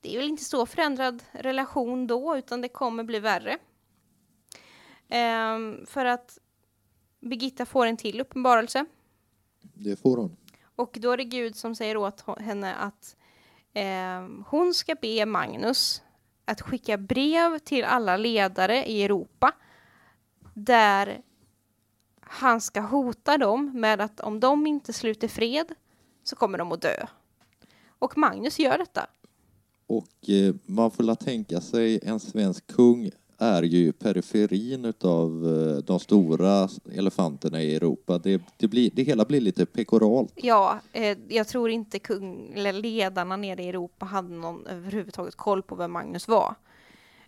det är väl inte så förändrad relation då, utan det kommer bli värre. Ehm, för att Birgitta får en till uppenbarelse. Det får hon. Och då är det Gud som säger åt henne att eh, hon ska be Magnus att skicka brev till alla ledare i Europa där han ska hota dem med att om de inte sluter fred så kommer de att dö. Och Magnus gör detta. Och eh, man får la tänka sig en svensk kung är ju periferin utav eh, de stora elefanterna i Europa. Det, det, blir, det hela blir lite pekoralt. Ja, eh, jag tror inte kung, eller ledarna nere i Europa hade någon överhuvudtaget koll på vem Magnus var.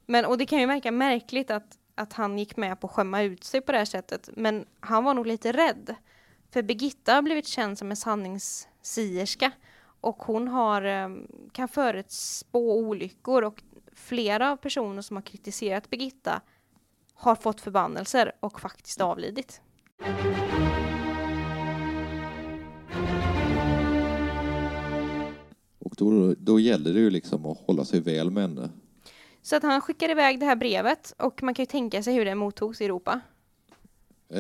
Men, och det kan ju verka märkligt att, att han gick med på att skämma ut sig på det här sättet, men han var nog lite rädd. För Birgitta har blivit känd som en sanningssierska och hon har, eh, kan förutspå olyckor och flera av personer som har kritiserat Birgitta har fått förbannelser och faktiskt avlidit. Och då, då gäller det ju liksom att hålla sig väl med henne. Så att han skickar iväg det här brevet och man kan ju tänka sig hur det mottogs i Europa.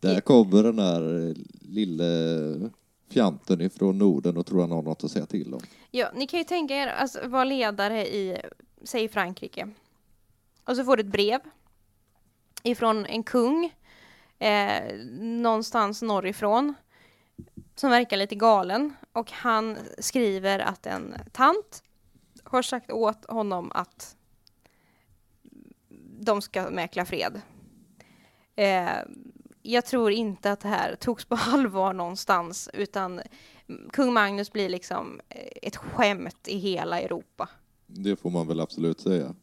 Där kommer den här lille fjanten ifrån Norden och tror han har något att säga till om. Ja, ni kan ju tänka er alltså, vara ledare i, säg Frankrike. Och så får du ett brev ifrån en kung eh, någonstans norrifrån som verkar lite galen och han skriver att en tant har sagt åt honom att de ska mäkla fred. Eh, jag tror inte att det här togs på allvar någonstans utan kung Magnus blir liksom eh, ett skämt i hela Europa. Det får man väl absolut säga.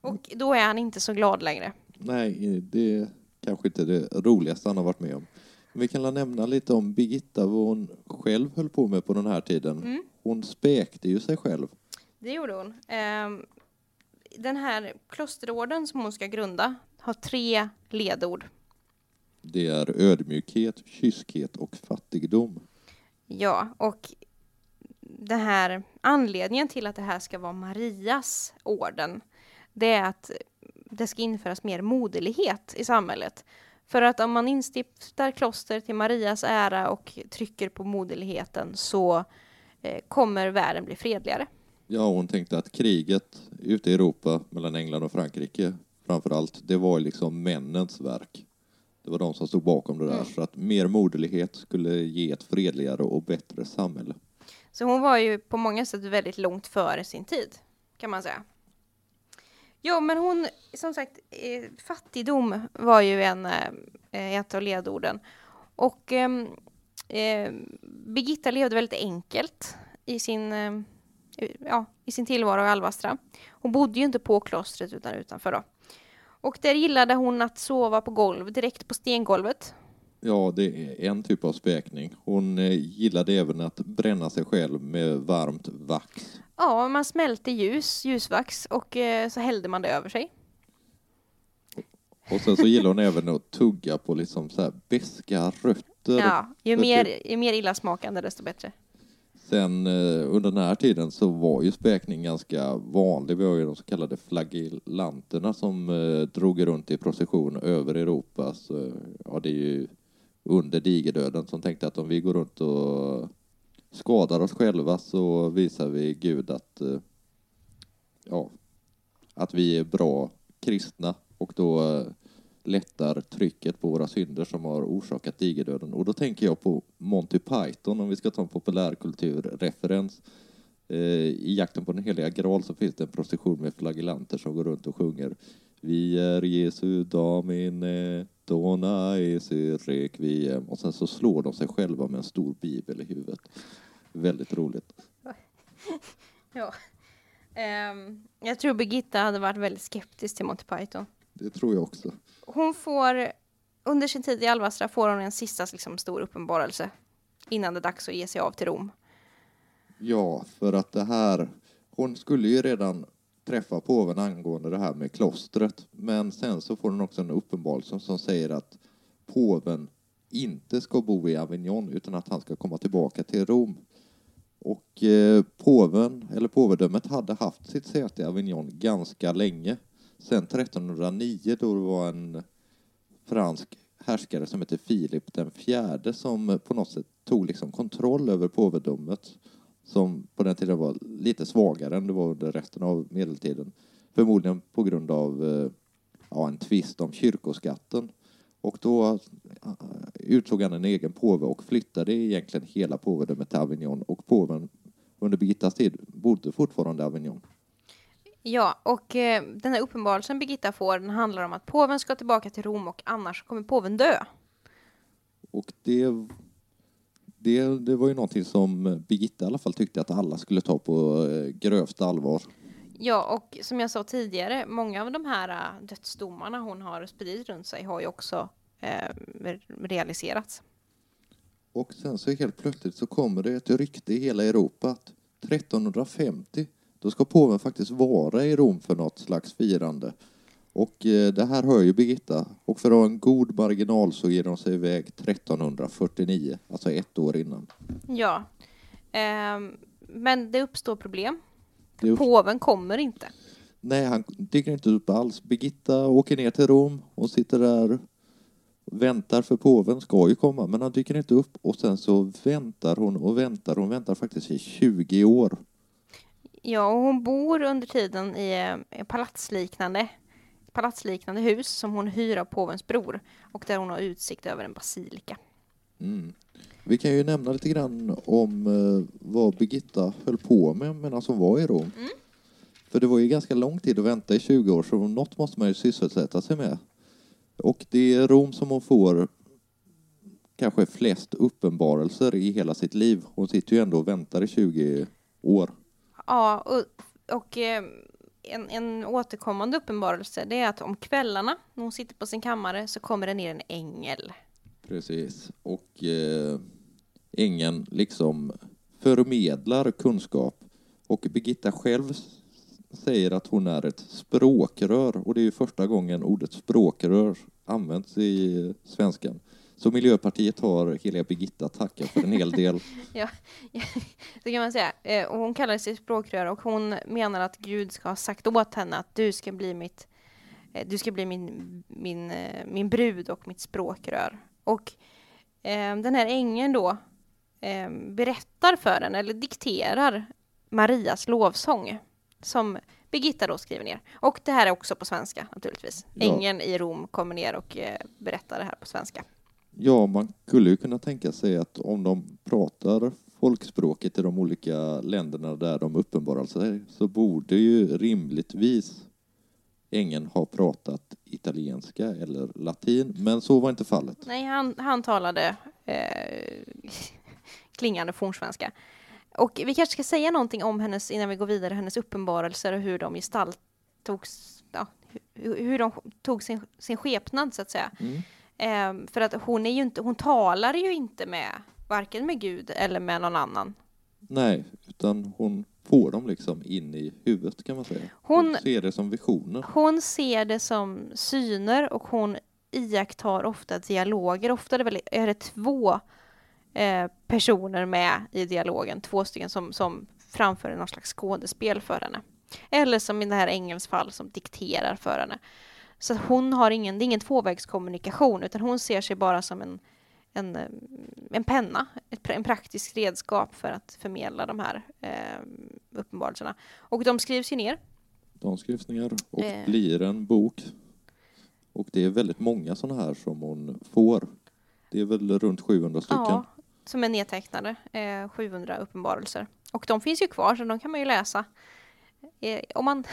Och då är han inte så glad längre. Nej, det är kanske inte det roligaste han har varit med om. Men vi kan nämna lite om Birgitta, vad hon själv höll på med på den här tiden. Mm. Hon späkte ju sig själv. Det gjorde hon. Ehm, Den här klosterorden som hon ska grunda har tre ledord. Det är ödmjukhet, kyskhet och fattigdom. Ja, och den här anledningen till att det här ska vara Marias orden, det är att det ska införas mer moderlighet i samhället. För att om man instiftar kloster till Marias ära och trycker på moderligheten så eh, kommer världen bli fredligare. Ja, hon tänkte att kriget ute i Europa mellan England och Frankrike framför allt, det var liksom männens verk. Det var de som stod bakom det där, Mm. så att mer moderlighet skulle ge ett fredligare och bättre samhälle. Så hon var ju på många sätt väldigt långt före sin tid, kan man säga. Jo, men hon, som sagt, eh, fattigdom var ju en, eh, ett av ledorden. Och ehm, eh, Birgitta levde väldigt enkelt i sin, eh, ja, i sin tillvaro i Alvastra. Hon bodde ju inte på klostret utan utanför då. Och där gillade hon att sova på golv, direkt på stengolvet. Ja, det är en typ av späkning. Hon eh, gillade även att bränna sig själv med varmt vax. Ja, man smälte ljus, ljusvax och eh, så hällde man det över sig. Och sen så gillade hon även att tugga på liksom så här beska rötter. Ja, ju mer, ju mer illasmakande desto bättre. Sen eh, under den här tiden så var ju späkning ganska vanlig. Vi har ju de så kallade flagellanterna som eh, drog runt i procession över Europa. Så, ja, det är ju under digerdöden som tänkte att om vi går runt och skadar oss själva så visar vi Gud att, eh, ja, att vi är bra kristna och då lättar trycket på våra synder som har orsakat digerdöden. Och då tänker jag på Monty Python, om vi ska ta en populärkulturreferens. Eh, I jakten på den heliga graal så finns det en procession med flagellanter som går runt och sjunger Vi är Jesu Domine, dona Jesu requiem. Och sen så slår de sig själva med en stor bibel i huvudet. Väldigt roligt. Ja. Um, jag tror Birgitta hade varit väldigt skeptisk till Monty Python. Det tror jag också. Hon får, under sin tid i Alvastra får hon en sista liksom, stor uppenbarelse. innan det är dags att ge sig av till Rom. Ja, för att det här... Hon skulle ju redan träffa påven angående det här med klostret. Men sen så får hon också en uppenbarelse som säger att påven inte ska bo i Avignon utan att han ska komma tillbaka till Rom. Och eh, påven, eller påvedömet, hade haft sitt säte i Avignon ganska länge. Sen 1309 då det var en fransk härskare som hette Filip den fjärde som på något sätt tog liksom kontroll över påvedömet som på den tiden var lite svagare än det var under resten av medeltiden. Förmodligen på grund av eh, ja, en tvist om kyrkoskatten. Och då eh, utsåg han en egen påve och flyttade egentligen hela påvedömet till Avignon och påven under Birgittas tid bodde fortfarande i Avignon. Ja, och eh, den här uppenbarelsen Birgitta får, den handlar om att påven ska tillbaka till Rom och annars kommer påven dö. Och det, det, det var ju någonting som Birgitta i alla fall tyckte att alla skulle ta på eh, grövsta allvar. Ja, och som jag sa tidigare, många av de här äh, dödsdomarna hon har spridit runt sig har ju också eh, realiserats. Och sen så helt plötsligt så kommer det ett rykte i hela Europa att 1350 då ska påven faktiskt vara i Rom för något slags firande. Och eh, det här hör ju Birgitta. Och för att ha en god marginal så ger de sig iväg 1349, alltså ett år innan. Ja, ehm, men det uppstår problem. Det Påven kommer inte. Nej, han dyker inte upp alls. Birgitta åker ner till Rom och sitter där och väntar för påven ska ju komma, men han dyker inte upp och sen så väntar hon och väntar. Hon väntar faktiskt i 20 år. Ja, och hon bor under tiden i eh, palatsliknande, palatsliknande hus som hon hyr av påvens bror och där hon har utsikt över en basilika. Mm. Vi kan ju nämna lite grann om eh, vad Birgitta höll på med medan hon var i Rom. Mm. För det var ju ganska lång tid att vänta i 20 år, så något måste man ju sysselsätta sig med. Och det är Rom som hon får kanske flest uppenbarelser i hela sitt liv. Hon sitter ju ändå och väntar i 20 år. Ja, och, och ehm, en, en återkommande uppenbarelse det är att om kvällarna när hon sitter på sin kammare så kommer det ner en ängel. Precis. Och eh, ängeln liksom förmedlar kunskap. Och Birgitta själv säger att hon är ett språkrör. Och det är ju första gången ordet språkrör används i eh, svenskan. Så Miljöpartiet har heliga Birgitta tacka för en hel del. Så kan man säga. Eh, och hon kallar sig språkrör och hon menar att Gud ska ha sagt åt henne att du ska bli mitt eh, du ska bli min, min, eh, min brud och mitt språkrör. Och eh, den här ängeln då eh, berättar för henne, eller dikterar Marias lovsång som Birgitta då skriver ner. Och det här är också på svenska naturligtvis. Ja. Ängeln i Rom kommer ner och eh, berättar det här på svenska. Ja, man skulle ju kunna tänka sig att om de pratar folkspråket i de olika länderna där de uppenbarar sig så borde ju rimligtvis ängeln ha pratat italienska eller latin, men så var inte fallet. Nej, han, han talade eh, klingande fornsvenska. Och vi kanske ska säga någonting om hennes, innan vi går vidare, hennes uppenbarelser och hur de gestaltogs, ja, hur, hur de tog sin, sin skepnad så att säga. Mm. Eh, för att hon är ju inte, hon talar ju inte med, varken med Gud eller med någon annan. Nej, utan hon får dem liksom in i huvudet kan man säga. Hon- Hon ser det som visioner. Hon ser det som syner och hon iakttar ofta dialoger. Ofta är det, väl, är det två eh, personer med i dialogen, två stycken som, som framför någon slags skådespel för henne. Eller som i det här Engels fall som dikterar för henne. Så hon har ingen, det är ingen tvåvägskommunikation utan hon ser sig bara som en, en, eh, en penna, ett, en praktisk redskap för att förmedla de här eh, uppenbarelserna. Och de skrivs ju ner De skrivs ner och Eh. blir en bok. Och det är väldigt många sådana här som hon får. Det är väl runt 700 stycken. Ja, som är nedtecknade. Eh, 700 uppenbarelser. Och de finns ju kvar, så de kan man ju läsa. Eh, om, man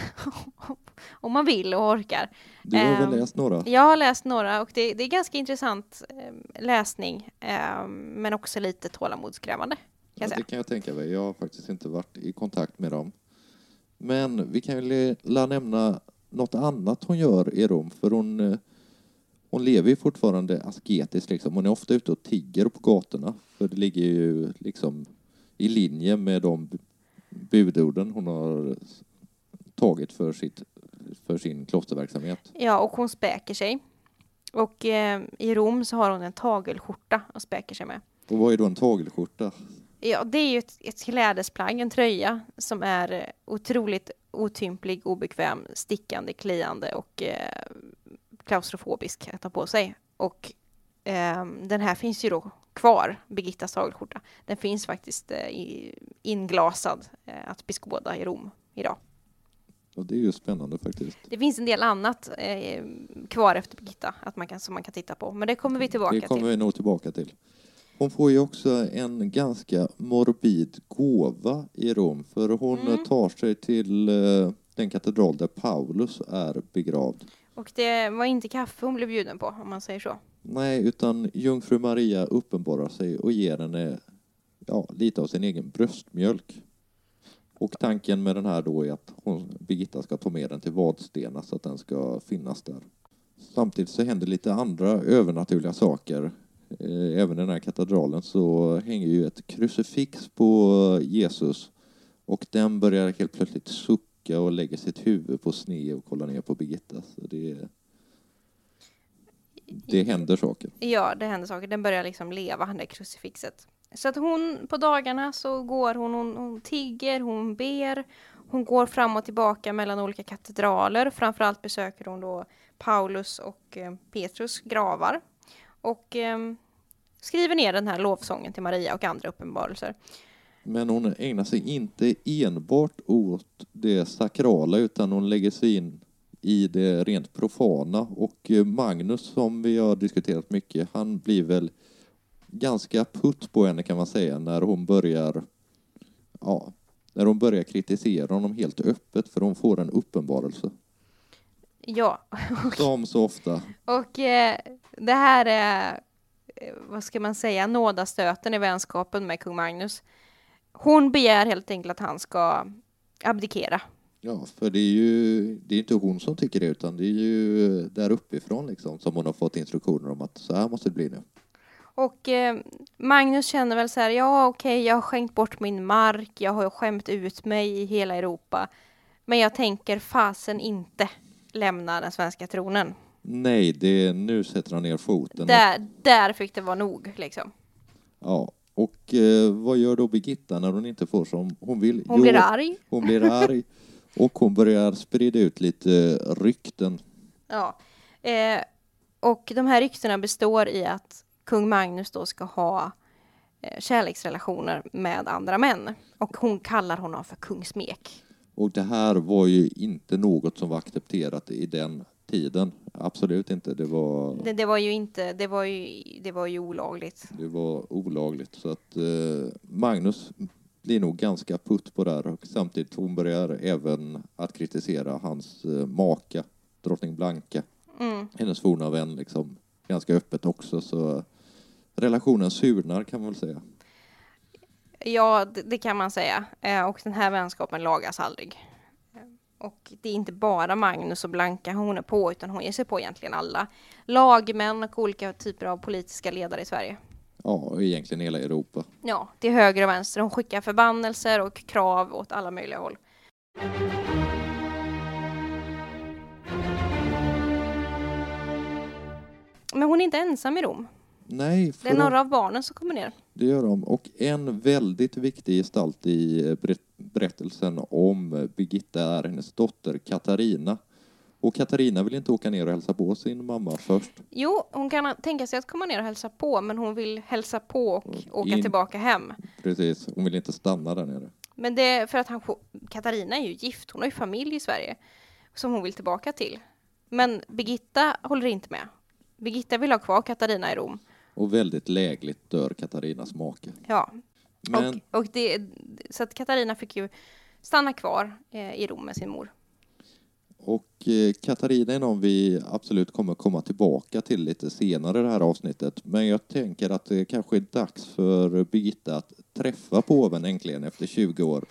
om man vill och orkar. Du har väl Ehm, läst några? Jag har läst några och det, det är ganska intressant eh, läsning. Eh, men också lite tålamodskrävande. Ja, det kan jag tänka mig. Jag har faktiskt inte varit i kontakt med dem. Men vi kan ju la nämna något annat hon gör i Rom. För hon, eh, hon lever ju fortfarande asketiskt liksom. Hon är ofta ute och tigger på gatorna. För det ligger ju liksom i linje med de budorden hon har tagit för, sitt, för sin klosterverksamhet. Ja, och hon späker sig. Och eh, i Rom så har hon en tagelskjorta och späker sig med. Och vad är då en tagelskjorta? Ja, det är ju ett, ett klädesplagg, en tröja som är eh, otroligt otymplig, obekväm, stickande, kliande och eh, klaustrofobisk att ha på sig. Och eh, den här finns ju då kvar, Birgittas tagelskjorta. Den finns faktiskt eh, i, inglasad eh, att beskåda i Rom idag. Och det är ju spännande faktiskt. Det finns en del annat eh, kvar efter Birgitta att man kan, som man kan titta på, men det kommer vi tillbaka till. Det kommer vi nog tillbaka till. Hon får ju också en ganska morbid gåva i Rom, för hon Mm. tar sig till eh, den katedral där Paulus är begravd. Och det var inte kaffe hon blev bjuden på, om man säger så. Nej, utan jungfru Maria uppenbarar sig och ger henne ja, lite av sin egen bröstmjölk. Och tanken med den här då är att hon, Birgitta ska ta med den till Vadstena så att den ska finnas där. Samtidigt så händer lite andra övernaturliga saker. Eh, även i den här katedralen så hänger ju ett krucifix på Jesus och den börjar helt plötsligt sucka och lägger sitt huvud på sned och kollar ner på Birgitta. Så det, det händer saker. Ja, det händer saker. Den börjar liksom leva, det krucifixet. Så att hon, på dagarna så går hon, hon, hon tigger, hon ber, hon går fram och tillbaka mellan olika katedraler. Framförallt besöker hon då Paulus och eh, Petrus gravar. Och eh, skriver ner den här lovsången till Maria och andra uppenbarelser. Men hon ägnar sig inte enbart åt det sakrala utan hon lägger sig in i det rent profana. Och eh, Magnus som vi har diskuterat mycket, han blir väl ganska putt på henne kan man säga när hon börjar ja, när hon börjar kritisera honom helt öppet för hon får en uppenbarelse. Ja, Som så ofta. och eh, det här är, eh, vad ska man säga, nådastöten i vänskapen med kung Magnus. Hon begär helt enkelt att han ska abdikera. Ja, för det är ju det är inte hon som tycker det utan det är ju där uppifrån liksom som hon har fått instruktioner om att så här måste det bli nu. Och eh, Magnus känner väl så här, ja okej, jag har skänkt bort min mark, jag har skämt ut mig i hela Europa. Men jag tänker fasen inte lämna den svenska tronen. Nej, det, nu sätter han ner foten. Där, där fick det vara nog liksom. Ja, och eh, vad gör då Birgitta när hon inte får som hon vill? Hon blir arg. Hon blir arg och hon börjar sprida ut lite rykten. Ja. Eh, och de här ryktena består i att kung Magnus då ska ha eh, kärleksrelationer med andra män. Och hon kallar honom för kung Smek. Och det här var ju inte något som var accepterat i den tiden. Absolut inte. Det var, Det, det var ju inte, det var ju, det var ju olagligt. det var olagligt. Så att eh, Magnus blir nog ganska putt på det här och samtidigt hon börjar även att kritisera hans eh, maka, drottning Blanka. Mm. hennes forna vän liksom ganska öppet också så relationen surnar kan man väl säga. Ja, det, det kan man säga. Eh, och den här vänskapen lagas aldrig. Eh, Och det är inte bara Magnus och Blanka hon är på, utan hon ger sig på egentligen alla lagmän och olika typer av politiska ledare i Sverige. Ja, egentligen hela Europa. Ja, till höger och vänster. Hon skickar förbannelser och krav åt alla möjliga håll. Men hon är inte ensam i Rom. Nej, Det är de- några av barnen som kommer ner. det gör de. Och en väldigt viktig gestalt i eh, ber- berättelsen om Birgitta är hennes dotter Katarina. Och Katarina vill inte åka ner och hälsa på sin mamma först. Jo, hon kan tänka sig att komma ner och hälsa på, men hon vill hälsa på och åka In- tillbaka hem. Precis, hon vill inte stanna där nere. Men det är för att han, Katarina är ju gift, hon har ju familj i Sverige som hon vill tillbaka till. Men Birgitta håller inte med. Birgitta vill ha kvar Katarina i Rom. Och väldigt lägligt dör Katarinas make. Ja, Men och, och det, så att Katarina fick ju stanna kvar eh, i Rom med sin mor. Och eh, Katarina är någon vi absolut kommer komma tillbaka till lite senare i det här avsnittet. Men jag tänker att det kanske är dags för Birgitta att träffa påven äntligen efter 20 år.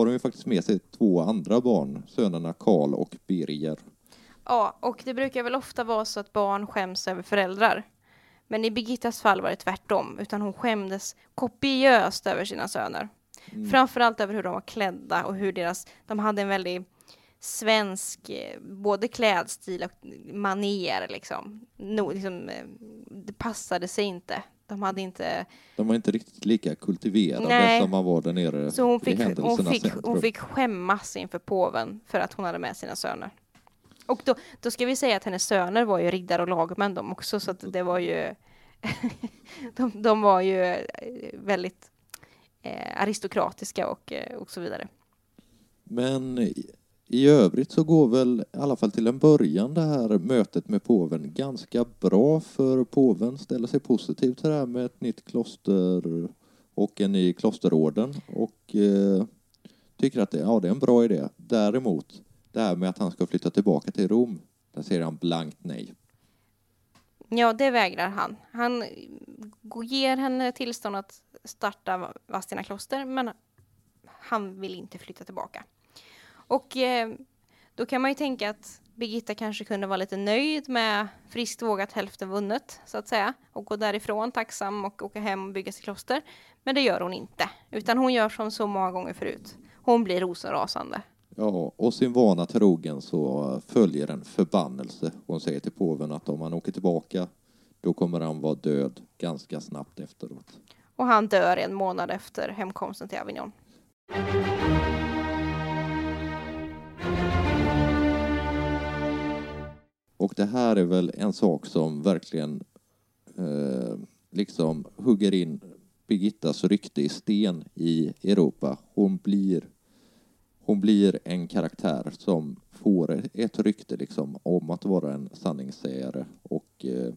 Har hon ju faktiskt med sig två andra barn, sönerna Karl och Birger. Ja, och det brukar väl ofta vara så att barn skäms över föräldrar. Men i Birgittas fall var det tvärtom, utan hon skämdes kopiöst över sina söner. Mm. Framförallt över hur de var klädda och hur deras, de hade en väldigt svensk, eh, både klädstil och maner liksom. No, liksom eh, det passade sig inte. De hade inte... De var inte riktigt lika kultiverade som man var där nere Så hon fick, hon, fick, centrum. hon fick skämmas inför påven för att hon hade med sina söner. Och då, då ska vi säga att hennes söner var ju riddare och lagmän de också, så att det var ju... de, de var ju eh, väldigt eh, aristokratiska och, eh, och så vidare. Men i, övrigt så går väl i alla fall till en början det här mötet med påven ganska bra för påven ställer sig positiv till det här med ett nytt kloster och en ny klosterorden och eh, tycker att det, ja, det är en bra idé. Däremot det här med att han ska flytta tillbaka till Rom, där säger han blankt nej. Ja, det vägrar han. Han ger henne tillstånd att starta Vadstena kloster, men han vill inte flytta tillbaka. Och eh, då kan man ju tänka att Birgitta kanske kunde vara lite nöjd med friskt vågat hälften vunnet, så att säga, och gå därifrån tacksam och åka hem och bygga sitt kloster. Men det gör hon inte, utan hon gör som så många gånger förut. Hon blir rosenrasande. Ja, och sin vana trogen så följer en förbannelse. Hon säger till påven att om han åker tillbaka då kommer han vara död ganska snabbt efteråt. Och han dör en månad efter hemkomsten till Avignon. Och det här är väl en sak som verkligen eh, liksom hugger in Birgittas rykte i sten i Europa. Hon blir, hon blir en karaktär som får ett rykte liksom om att vara en sanningssägare och eh,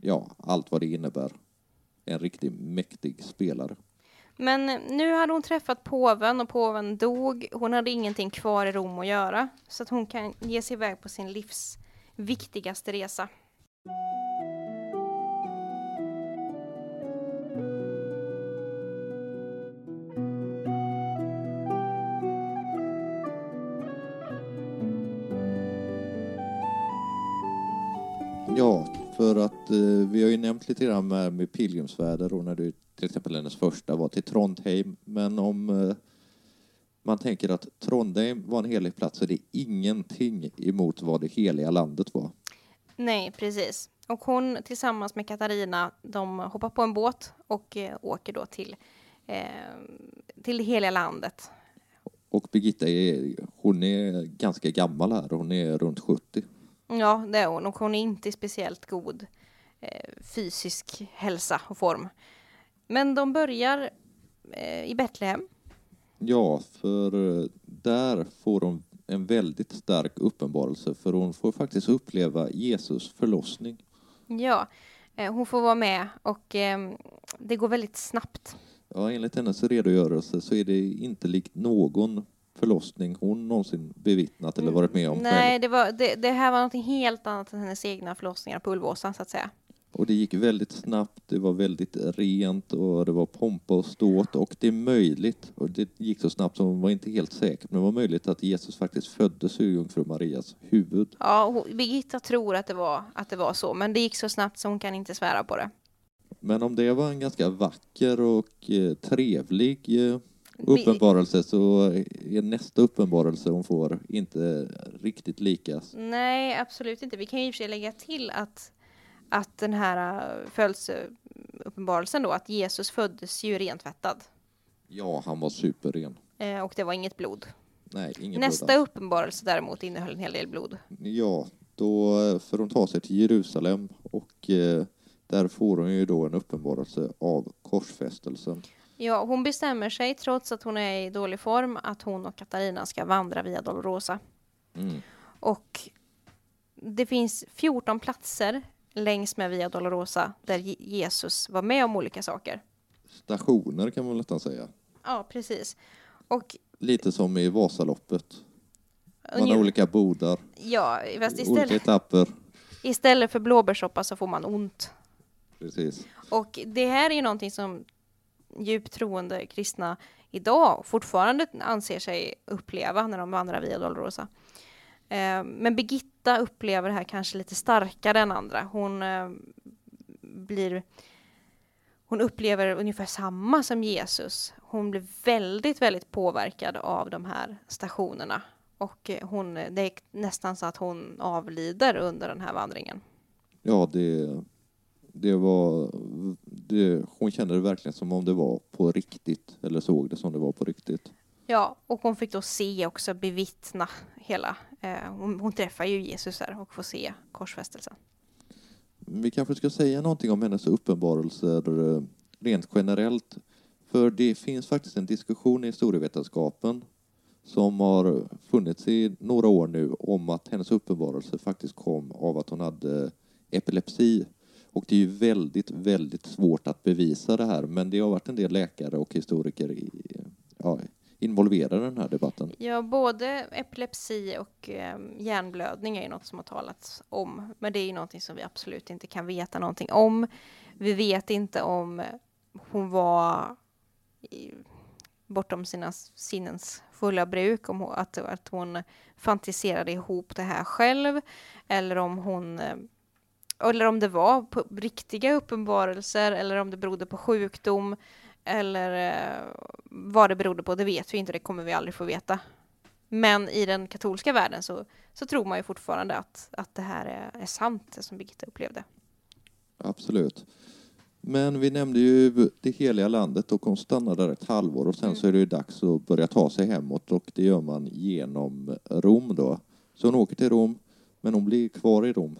ja, allt vad det innebär. En riktigt mäktig spelare. Men nu hade hon träffat påven och påven dog. Hon hade ingenting kvar i Rom att göra. Så att hon kan ge sig iväg på sin livs viktigaste resa. Ja, för att eh, vi har ju nämnt lite grann med, med pilgrimsfärder och när du till exempel hennes första var till Trondheim. Men om eh, man tänker att Trondheim var en helig plats så är det ingenting emot vad det heliga landet var. Nej, precis. Och hon tillsammans med Katarina, de hoppar på en båt och eh, åker då till, eh, till det heliga landet. Och Birgitta är, hon är ganska gammal här, hon är runt 70. Ja, det är hon. Och hon är inte i speciellt god eh, fysisk hälsa och form. Men de börjar eh, i Betlehem. Ja, för eh, där får hon en väldigt stark uppenbarelse för hon får faktiskt uppleva Jesus förlossning. Ja, eh, hon får vara med och eh, det går väldigt snabbt. Ja, enligt hennes redogörelse så är det inte likt någon förlossning hon någonsin bevittnat eller varit med om. Nej, det, var, det, det här var något helt annat än hennes egna förlossningar på Ulvåsan så att säga. Och det gick väldigt snabbt, det var väldigt rent och det var pompa och ståt och det är möjligt, och det gick så snabbt så hon var inte helt säker, men det var möjligt att Jesus faktiskt föddes ur jungfru Marias huvud. Ja, hon- Birgitta tror att det, var, att det var så, men det gick så snabbt så hon kan inte svära på det. Men om det var en ganska vacker och eh, trevlig eh, uppenbarelse så är nästa uppenbarelse hon får inte riktigt lika. Nej, absolut inte. Vi kan ju i och för sig lägga till att, att den här äh, födelseuppenbarelsen då, att Jesus föddes ju rentvättad. Ja, han var superren. Eh, och det var inget blod. Nej, ingen Nästa blod alls. uppenbarelse däremot innehöll en hel del blod. Ja, då eh, får hon ta sig till Jerusalem och eh, där får hon ju då en uppenbarelse av korsfästelsen. Ja, hon bestämmer sig, trots att hon är i dålig form, att hon och Katarina ska vandra via Dolorosa. Mm. Och det finns 14 platser längs med Via Dolorosa där Je- Jesus var med om olika saker. Stationer kan man nästan säga. Ja, precis. Och Lite som i Vasaloppet. Man har olika bodar, ja, fast olika istället, etapper. istället för blåbärssoppa så får man ont. Precis. Och det här är ju någonting som djupt troende kristna idag fortfarande anser sig uppleva när de vandrar via Dolorosa. Eh, men Birgitta upplever det här kanske lite starkare än andra. Hon eh, blir hon upplever ungefär samma som Jesus. Hon blir väldigt, väldigt påverkad av de här stationerna. Och eh, hon, det är nästan så att hon avlider under den här vandringen. Ja, det, det var... Det, hon kände det verkligen som om det var på riktigt, eller såg det som det var på riktigt. Ja, och hon fick då se också, bevittna hela... Eh, hon, hon träffar ju Jesus här och får se korsfästelsen. Vi kanske ska säga någonting om hennes uppenbarelser eh, rent generellt. För det finns faktiskt en diskussion i historievetenskapen som har funnits i några år nu om att hennes uppenbarelse faktiskt kom av att hon hade epilepsi. Och det är ju väldigt, väldigt svårt att bevisa det här, men det har varit en del läkare och historiker i, ja, involverade i den här debatten. Ja, både epilepsi och eh, hjärnblödning är ju något som har talats om, men det är ju någonting som vi absolut inte kan veta någonting om. Vi vet inte om hon var i, bortom sina sinnens fulla bruk, om hon, att, att hon fantiserade ihop det här själv, eller om hon ehm, eller om det var på riktiga uppenbarelser eller om det berodde på sjukdom eller eh, vad det berodde på, det vet vi inte, det kommer vi aldrig få veta. Men i den katolska världen så, så tror man ju fortfarande att, att det här är, är sant, det som Birgitta upplevde. Absolut. Men vi nämnde ju det heliga landet och hon stannar där ett halvår och sen mm. så är det ju dags att börja ta sig hemåt och det gör man genom Rom då. Så hon åker till Rom, men hon blir kvar i Rom.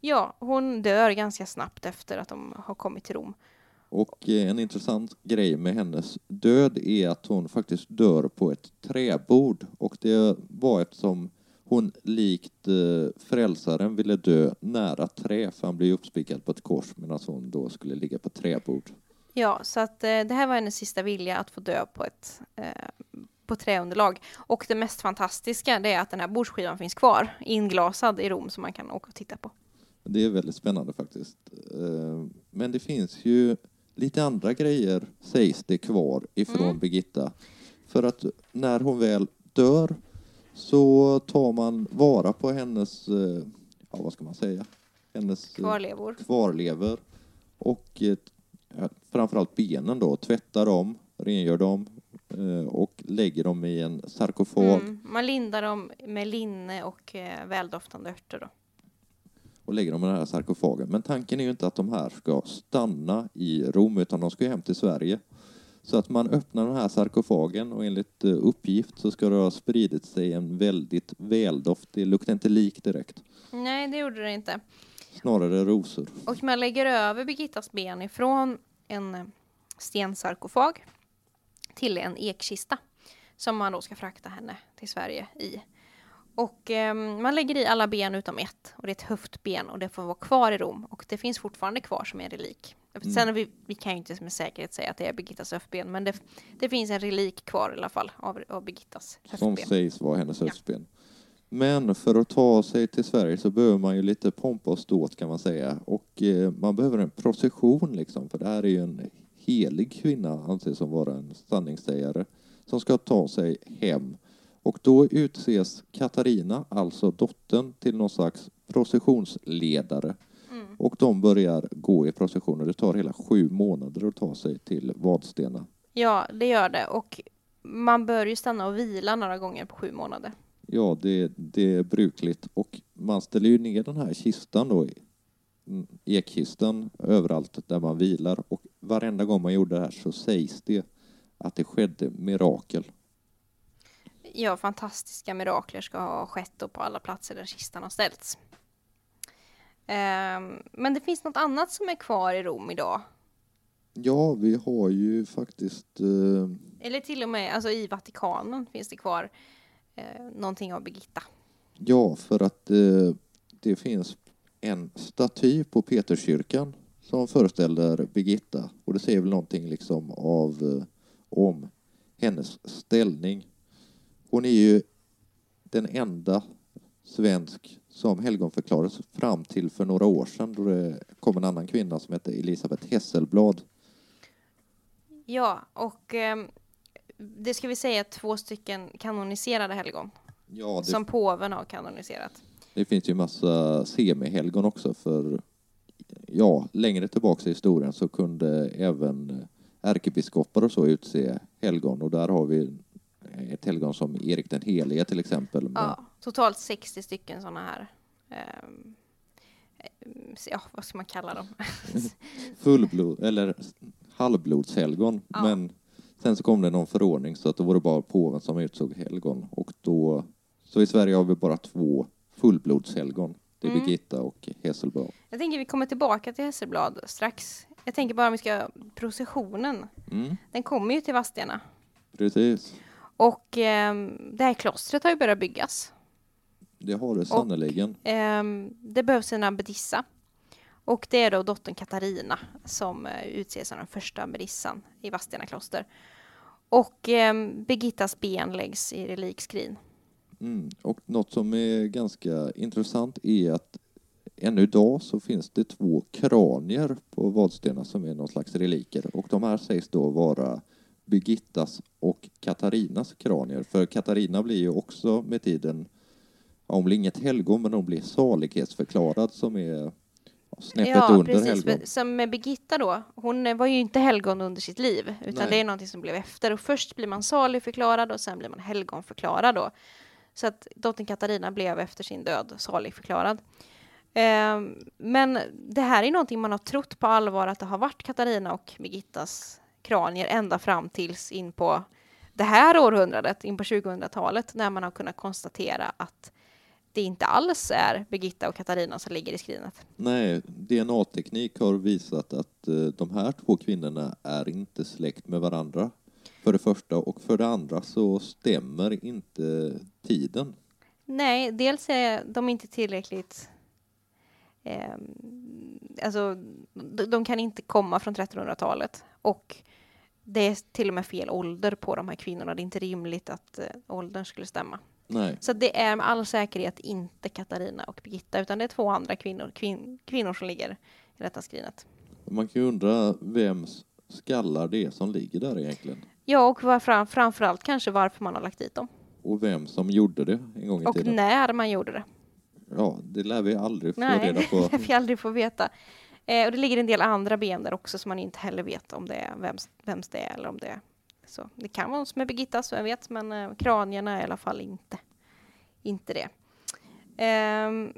Ja, hon dör ganska snabbt efter att de har kommit till Rom. Och eh, en intressant grej med hennes död är att hon faktiskt dör på ett träbord och det var eftersom hon likt eh, frälsaren ville dö nära trä för han blev uppspikad på ett kors medan hon då skulle ligga på träbord. Ja, så att eh, det här var hennes sista vilja att få dö på ett på träunderlag. Och det mest fantastiska det är att den här bordsskivan finns kvar inglasad i Rom som man kan åka och titta på. Det är väldigt spännande faktiskt. Men det finns ju lite andra grejer sägs det kvar ifrån mm. Birgitta. För att när hon väl dör så tar man vara på hennes, eh, ja vad ska man säga, hennes eh, kvarlevor, kvarlever och ja, framförallt benen då, tvättar dem, rengör dem och lägger dem i en sarkofag. Mm, man lindar dem med linne och väldoftande örter då och lägger dem i den här sarkofagen. Men tanken är ju inte att de här ska stanna i Rom utan de ska hem till Sverige. Så att man öppnar den här sarkofagen och enligt eh, uppgift så ska det ha spridit sig en väldigt väldoft. Det luktar inte lik direkt. Nej, det gjorde det inte. Snarare rosor. Och man lägger över Birgittas ben ifrån en eh, stensarkofag till en ekkista som man då ska frakta henne till Sverige i. Och eh, man lägger i alla ben utom ett och det är ett höftben och det får vara kvar i Rom och det finns fortfarande kvar som en relik. Mm. Sen vi, vi kan ju inte med säkerhet säga att det är Birgittas höftben men det, det finns en relik kvar i alla fall av, av Birgittas höftben. Som sägs vara hennes höftben. Ja. Men för att ta sig till Sverige så behöver man ju lite pompa och ståt kan man säga och eh, man behöver en procession liksom för det här är ju en helig kvinna anses som vara en sanningssägare som ska ta sig hem och då utses Katarina, alltså dottern, till någon slags processionsledare. Mm. Och de börjar gå i procession och det tar hela sju månader att ta sig till Vadstena. Ja, det gör det. Och man bör ju stanna och vila några gånger på sju månader. Ja, det, det är brukligt. Och man ställer ju ner den här kistan då, mm, ekkistan, överallt där man vilar. Och varenda gång man gjorde det här så sägs det att det skedde mirakel ja, fantastiska mirakler ska ha skett på alla platser där kistan har ställts. Um, men det finns något annat som är kvar i Rom idag. Ja, vi har ju faktiskt... Uh... Eller till och med alltså, i Vatikanen finns det kvar uh, någonting av Birgitta. Ja, för att uh, det finns en staty på Peterskyrkan som föreställer Birgitta och det säger väl någonting liksom av om hennes ställning hon är ju den enda svensk som helgonförklarades fram till för några år sedan då det kom en annan kvinna som hette Elisabeth Hesselblad. Ja, och eh, det ska vi säga två stycken kanoniserade helgon Ja, det, som påven har kanoniserat. det finns ju massa semihelgon också för ja, längre tillbaka i historien så kunde även ärkebiskopar och så utse helgon och där har vi ett helgon som Erik den helige till exempel. Men, Ja, totalt 60 stycken sådana här. ehm, ehm, ja, vad ska man kalla dem? fullblod, eller halvblodshelgon. Ja. Men sen så kom det någon förordning så att då var det bara påven som utsåg helgon. Och då, så i Sverige har vi bara två fullblodshelgon. Det är Mm. Birgitta och Hesselblad. Jag tänker vi kommer tillbaka till Hesselblad strax. Jag tänker bara om vi ska, processionen, Mm, den kommer ju till Vadstena. precis. Och ehm, det här klostret har ju börjat byggas. Det har det sannerligen. Ehm, det behövs en abbedissa. Och det är då dottern Katarina som uh, utses som den första abbedissan i Vadstena kloster. Och ehm, Birgittas ben läggs i relikskrin. Mm. Och något som är ganska intressant är att ännu idag så finns det två kranier på Vadstena som är någon slags reliker. Och de här sägs då vara Birgittas och Katarinas kranier. För Katarina blir ju också med tiden, ja, hon blir inget helgon men hon blir salighetsförklarad som är snäppet ja, under precis. helgon. Som med Birgitta då, hon var ju inte helgon under sitt liv, utan Nej. det är någonting som blev efter. Och först blir man saligförklarad och sen blir man helgonförklarad då. Så att dottern Katarina blev efter sin död saligförklarad. Ehm, men det här är någonting man har trott på allvar att det har varit Katarina och Birgittas kranier ända fram tills in på det här århundradet, in på 2000-talet, när man har kunnat konstatera att det inte alls är Birgitta och Katarina som ligger i skrinet. Nej, DNA-teknik har visat att eh, de här två kvinnorna är inte släkt med varandra. För det första och för det andra så stämmer inte tiden. Nej, dels är de inte tillräckligt... Eh, alltså, de, de kan inte komma från 1300-talet. Och det är till och med fel ålder på de här kvinnorna. Det är inte rimligt att eh, åldern skulle stämma. Nej, Så det är med all säkerhet inte Katarina och Birgitta, utan det är två andra kvinnor, kvin, kvinnor som ligger i detta skrinet. man kan ju undra vems skallar det är som ligger där egentligen. Ja, och var fram, framförallt kanske varför man har lagt dit dem. Och vem som gjorde det en gång i Och tiden. när man gjorde det. Ja, det lär vi aldrig få Nej, reda på. det vi aldrig får veta. Eh, och det ligger en del andra ben där också som man inte heller vet om det är vems, vems det är eller om det är så. Det kan vara någon som är Birgittas, vem vet, men eh, kranierna är i alla fall inte, inte det. Ehm,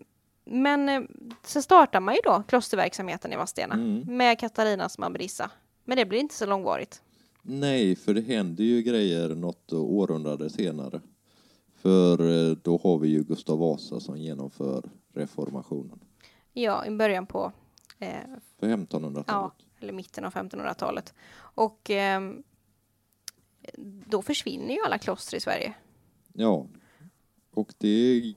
men eh, så startar man ju då klosterverksamheten i Vadstena Mm. med Katarina som abbedissa. Men det blir inte så långvarigt. Nej, för det händer ju grejer något århundrade senare. För eh, då har vi ju Gustav Vasa som genomför reformationen. Ja, i början på eh, För 1500-talet. eller mitten av 1500-talet. Och ehm, då försvinner ju alla kloster i Sverige. Ja. Och det är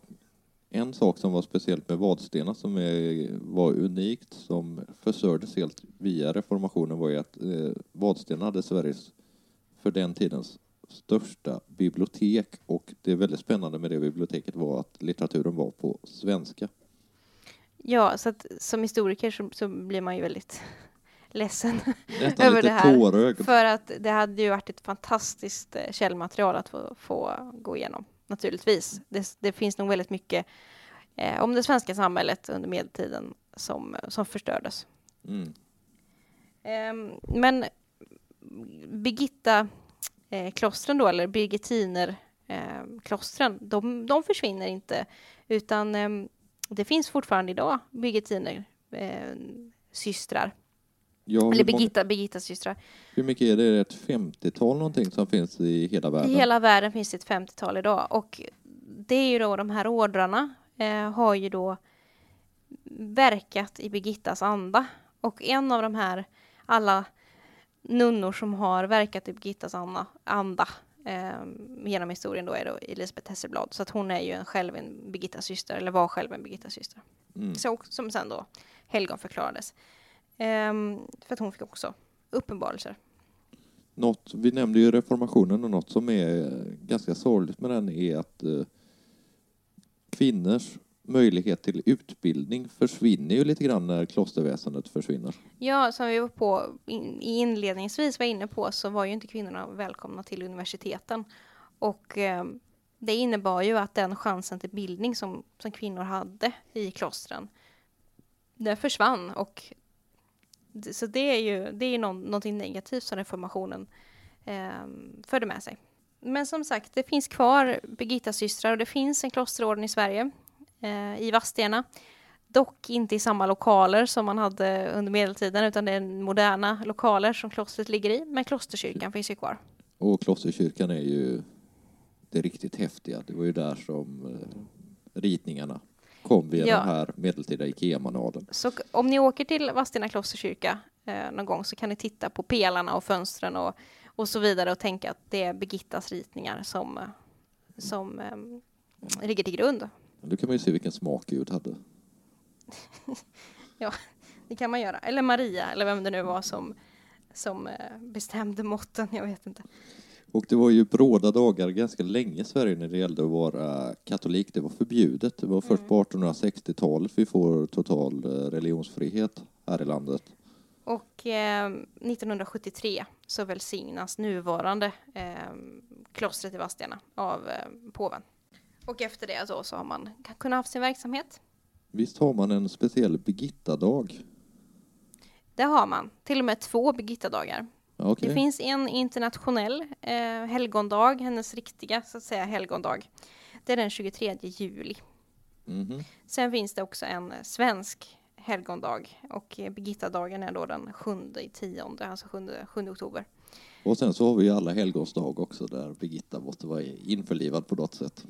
en sak som var speciellt med Vadstena som är, var unikt som försörjdes helt via reformationen var ju att eh, Vadstena hade Sveriges för den tidens största bibliotek och det väldigt spännande med det biblioteket var att litteraturen var på svenska. Ja, så att som historiker så, så blir man ju väldigt ledsen Över det här. tårögd. för att det hade ju varit ett fantastiskt eh, källmaterial att få, få gå igenom. Naturligtvis. Det, det finns nog väldigt mycket eh, om det svenska samhället under medeltiden som, som förstördes. Mm. Ehm, men Birgitta eh, klostren då, eller Birgittiner eh, klostren, de, de försvinner inte, utan ehm, det finns fortfarande idag Birgittiner eh, systrar, Ja, eller många, Birgitta, Birgittas systrar. hur mycket är det? Är det Ett 50-tal någonting som finns i hela världen? I hela världen finns det ett 50-tal idag och det är ju då de här ordrarna eh, har ju då verkat i Birgittas anda och en av de här alla nunnor som har verkat i Birgittas anda, anda genom historien då är då Elisabeth Hesselblad så att hon är ju en, själv en Birgittas syster eller var själv en Birgittas syster Mm. så, som sen då helgon förklarades Ehm, för att hon fick också uppenbarelser. Något, vi nämnde ju reformationen och något som är ganska sorgligt med den är att eh, kvinnors möjlighet till utbildning försvinner ju lite grann när klosterväsendet försvinner. Ja, som vi var på in, inledningsvis var inne på så var ju inte kvinnorna välkomna till universiteten. Och eh, det innebar ju att den chansen till bildning som, som kvinnor hade i klostren, den försvann. Och, så det är ju det är någon, någonting negativt som reformationen eh, förde med sig. Men som sagt, det finns kvar Birgittasystrar och det finns en klosterorden i Sverige, i Vadstena. Dock inte i samma lokaler som man hade under medeltiden, utan det är moderna lokaler som klostret ligger i, men klosterkyrkan finns ju kvar. Och klosterkyrkan är ju det riktigt häftiga. Det var ju där som eh, ritningarna kom via Ja. den här medeltida IKEA-manualen. Så om ni åker till Vadstena klosterkyrka eh, någon gång så kan ni titta på pelarna och fönstren och, och så vidare och tänka att det är Birgittas ritningar som, eh, som eh, ligger till grund. Då kan man ju se vilken smak Gud hade. Det kan man göra. Eller Maria, eller vem det nu var som, som eh, bestämde måtten. Jag vet inte. Och det var ju bråda dagar ganska länge i Sverige när det gällde att vara katolik. Det var förbjudet. Det var först Mm. på 1860-talet vi får total eh, religionsfrihet här i landet. Och eh, 1973 så välsignas nuvarande eh, klostret i Vadstena av eh, påven. Och efter det då så har man kunnat haft sin verksamhet. Visst har man en speciell Birgitta-dag? Det har man. Till och med två Birgittadagar. Okej. Det finns en internationell eh, helgondag, hennes riktiga så att säga helgondag. Det är den 23 juli. Mhm. Sen finns det också en eh, svensk helgondag och eh, Birgittadagen är då den 7 i tionde, alltså 7, 7 oktober. Och sen så har vi alla helgons dag också där Birgitta måste vara införlivad på något sätt.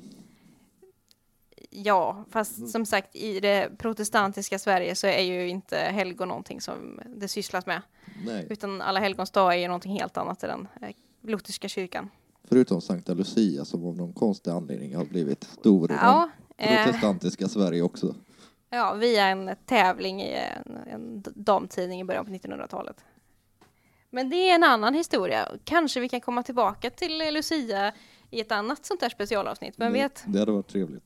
Ja, fast som sagt i det protestantiska Sverige så är ju inte helgon någonting som det sysslas med. Nej, Utan alla helgons dag är ju någonting helt annat i den eh, lutherska kyrkan. förutom Sankta Lucia som av någon konstig anledning har blivit stor i Ja, det eh, protestantiska Sverige också. ja, via en tävling i en, en damtidning i början på 1900-talet. Men det är en annan historia. Kanske vi kan komma tillbaka till Lucia i ett annat sånt där specialavsnitt, vem Det- vet? Det hade varit trevligt.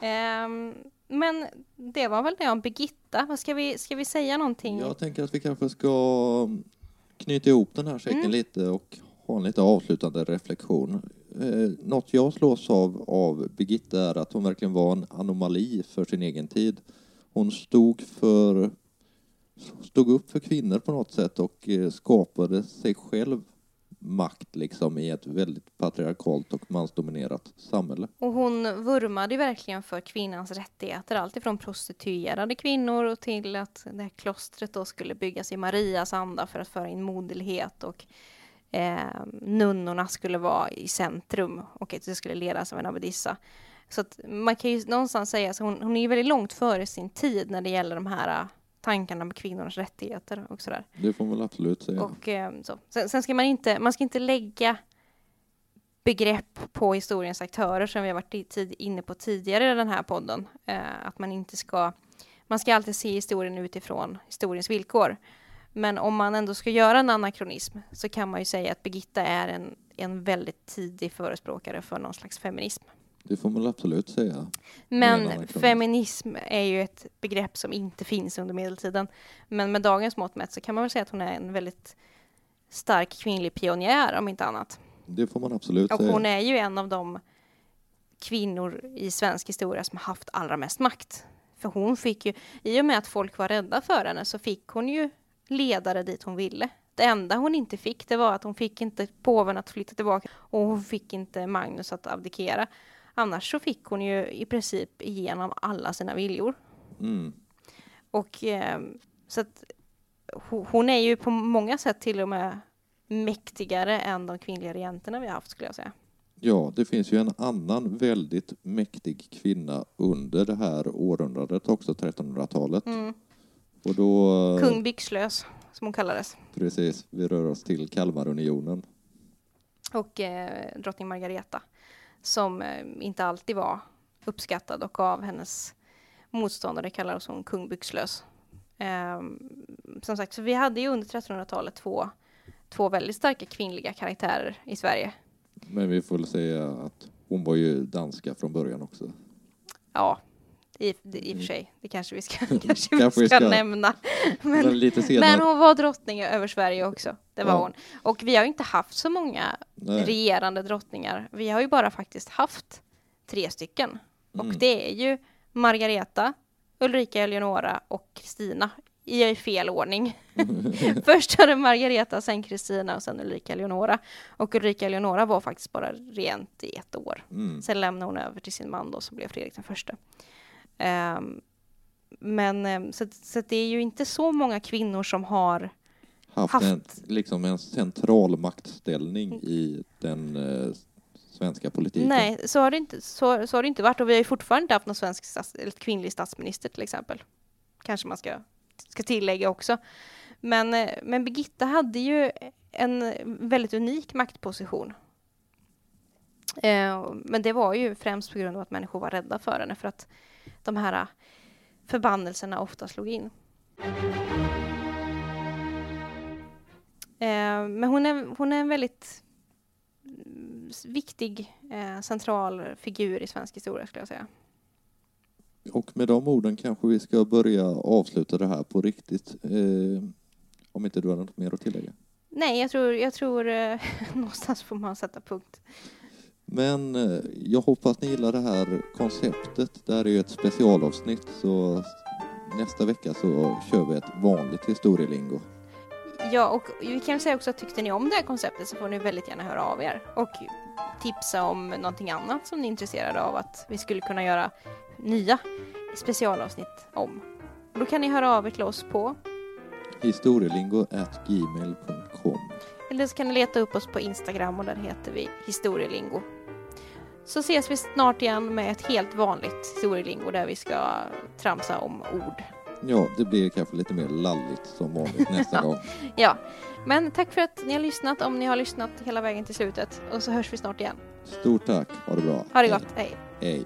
Ehm, men det var väl det om Birgitta. Vad ska vi, ska vi säga någonting? Jag tänker att vi kanske ska knyta ihop den här säcken Mm. lite och ha en lite avslutande reflektion. Eh, något jag slås av av Birgitta är att hon verkligen var en anomali för sin egen tid. Hon stod för stod upp för kvinnor på något sätt och eh, skapade sig själv makt liksom i ett väldigt patriarkalt och mansdominerat samhälle. Och hon vurmade ju verkligen för kvinnans rättigheter, alltifrån prostituerade kvinnor och till att det här klostret då skulle byggas i Marias anda för att föra in moderlighet och eh, nunnorna skulle vara i centrum och att det skulle ledas av en abbedissa. Så att man kan ju någonstans säga att hon, hon är ju väldigt långt före sin tid när det gäller de här tankarna med kvinnors rättigheter och sådär. Det får man väl absolut säga. Och, eh, så. Sen, sen ska man inte, man ska inte lägga begrepp på historiens aktörer som vi har varit i tid, inne på tidigare i den här podden. Eh, att man inte ska, man ska alltid se historien utifrån historiens villkor. Men om man ändå ska göra en anakronism så kan man ju säga att Birgitta är en, en väldigt tidig förespråkare för någon slags feminism. Det får man absolut säga. Men feminism är ju ett begrepp som inte finns under medeltiden. Men med dagens mått mätt så kan man väl säga att hon är en väldigt stark kvinnlig pionjär om inte annat. Det får man absolut Och säga. hon är ju en av de kvinnor i svensk historia som haft allra mest makt. För hon fick ju, i och med att folk var rädda för henne så fick hon ju ledare dit hon ville. Det enda hon inte fick det var att hon fick inte påven att flytta tillbaka och hon fick inte Magnus att abdikera. Annars så fick hon ju i princip igenom alla sina viljor. Mm. Och eh, så att ho- hon är ju på många sätt till och med mäktigare än de kvinnliga regenterna vi har haft skulle jag säga. Ja, det finns ju en annan väldigt mäktig kvinna under det här århundradet också, 1300-talet. Mm. Och då... eh, Kung Byxlös, som hon kallades. Precis, vi rör oss till Kalmarunionen. Och eh, drottning Margareta, som eh, inte alltid var uppskattad och av hennes motståndare kallades hon kung Byxlös. Eh, som sagt, så vi hade ju under 1300-talet två, två väldigt starka kvinnliga karaktärer i Sverige. Men vi får väl säga att hon var ju danska från början också. Ja, I, i och för sig, det kanske vi ska, kanske vi ska, ska. nämna. Men men hon var drottning över Sverige också. Det var Ja. hon. Och vi har ju inte haft så många Nej. regerande drottningar. Vi har ju bara faktiskt haft tre stycken. Och Mm. det är ju Margareta, Ulrika Eleonora och Kristina i fel ordning. Först var det Margareta, sen Kristina och sen Ulrika Eleonora. Och Ulrika Eleonora var faktiskt bara rent i ett år. Mm. Sen lämnade hon över till sin man då som blev Fredrik den första. Ehm, men ehm, så, så det är ju inte så många kvinnor som har Haft, haft- En, liksom en central maktställning i den eh, svenska politiken. Nej, så har, det inte, så, så har det inte varit och vi har ju fortfarande inte haft någon svensk stats, eller kvinnlig statsminister till exempel. Kanske man ska, ska tillägga också. Men, eh, men Birgitta hade ju en väldigt unik maktposition. Eh, men det var ju främst på grund av att människor var rädda för henne för att de här förbannelserna ofta slog in. Eh, men hon är, hon är en väldigt mm, viktig eh, central figur i svensk historia skulle jag säga. Och med de orden kanske vi ska börja avsluta det här på riktigt. Eh, om inte du har något mer att tillägga. Nej, jag tror, jag tror eh, någonstans får man sätta punkt. Men eh, jag hoppas ni gillar det här konceptet. Det här är ju ett specialavsnitt så nästa vecka så kör vi ett vanligt historielingo. Ja, och vi kan säga också att tyckte ni om det här konceptet så får ni väldigt gärna höra av er och tipsa om någonting annat som ni är intresserade av att vi skulle kunna göra nya specialavsnitt om. Och då kan ni höra av er till oss på Historielingo at gmail.com. Eller så kan ni leta upp oss på Instagram och där heter vi Historielingo. Så ses vi snart igen med ett helt vanligt historielingo där vi ska tramsa om ord. Ja, det blir kanske lite mer lalligt som vanligt nästa gång. Ja, men tack för att ni har lyssnat om ni har lyssnat hela vägen till slutet och så hörs vi snart igen. Stort tack, ha det bra. Ha det gott, hej! Hej.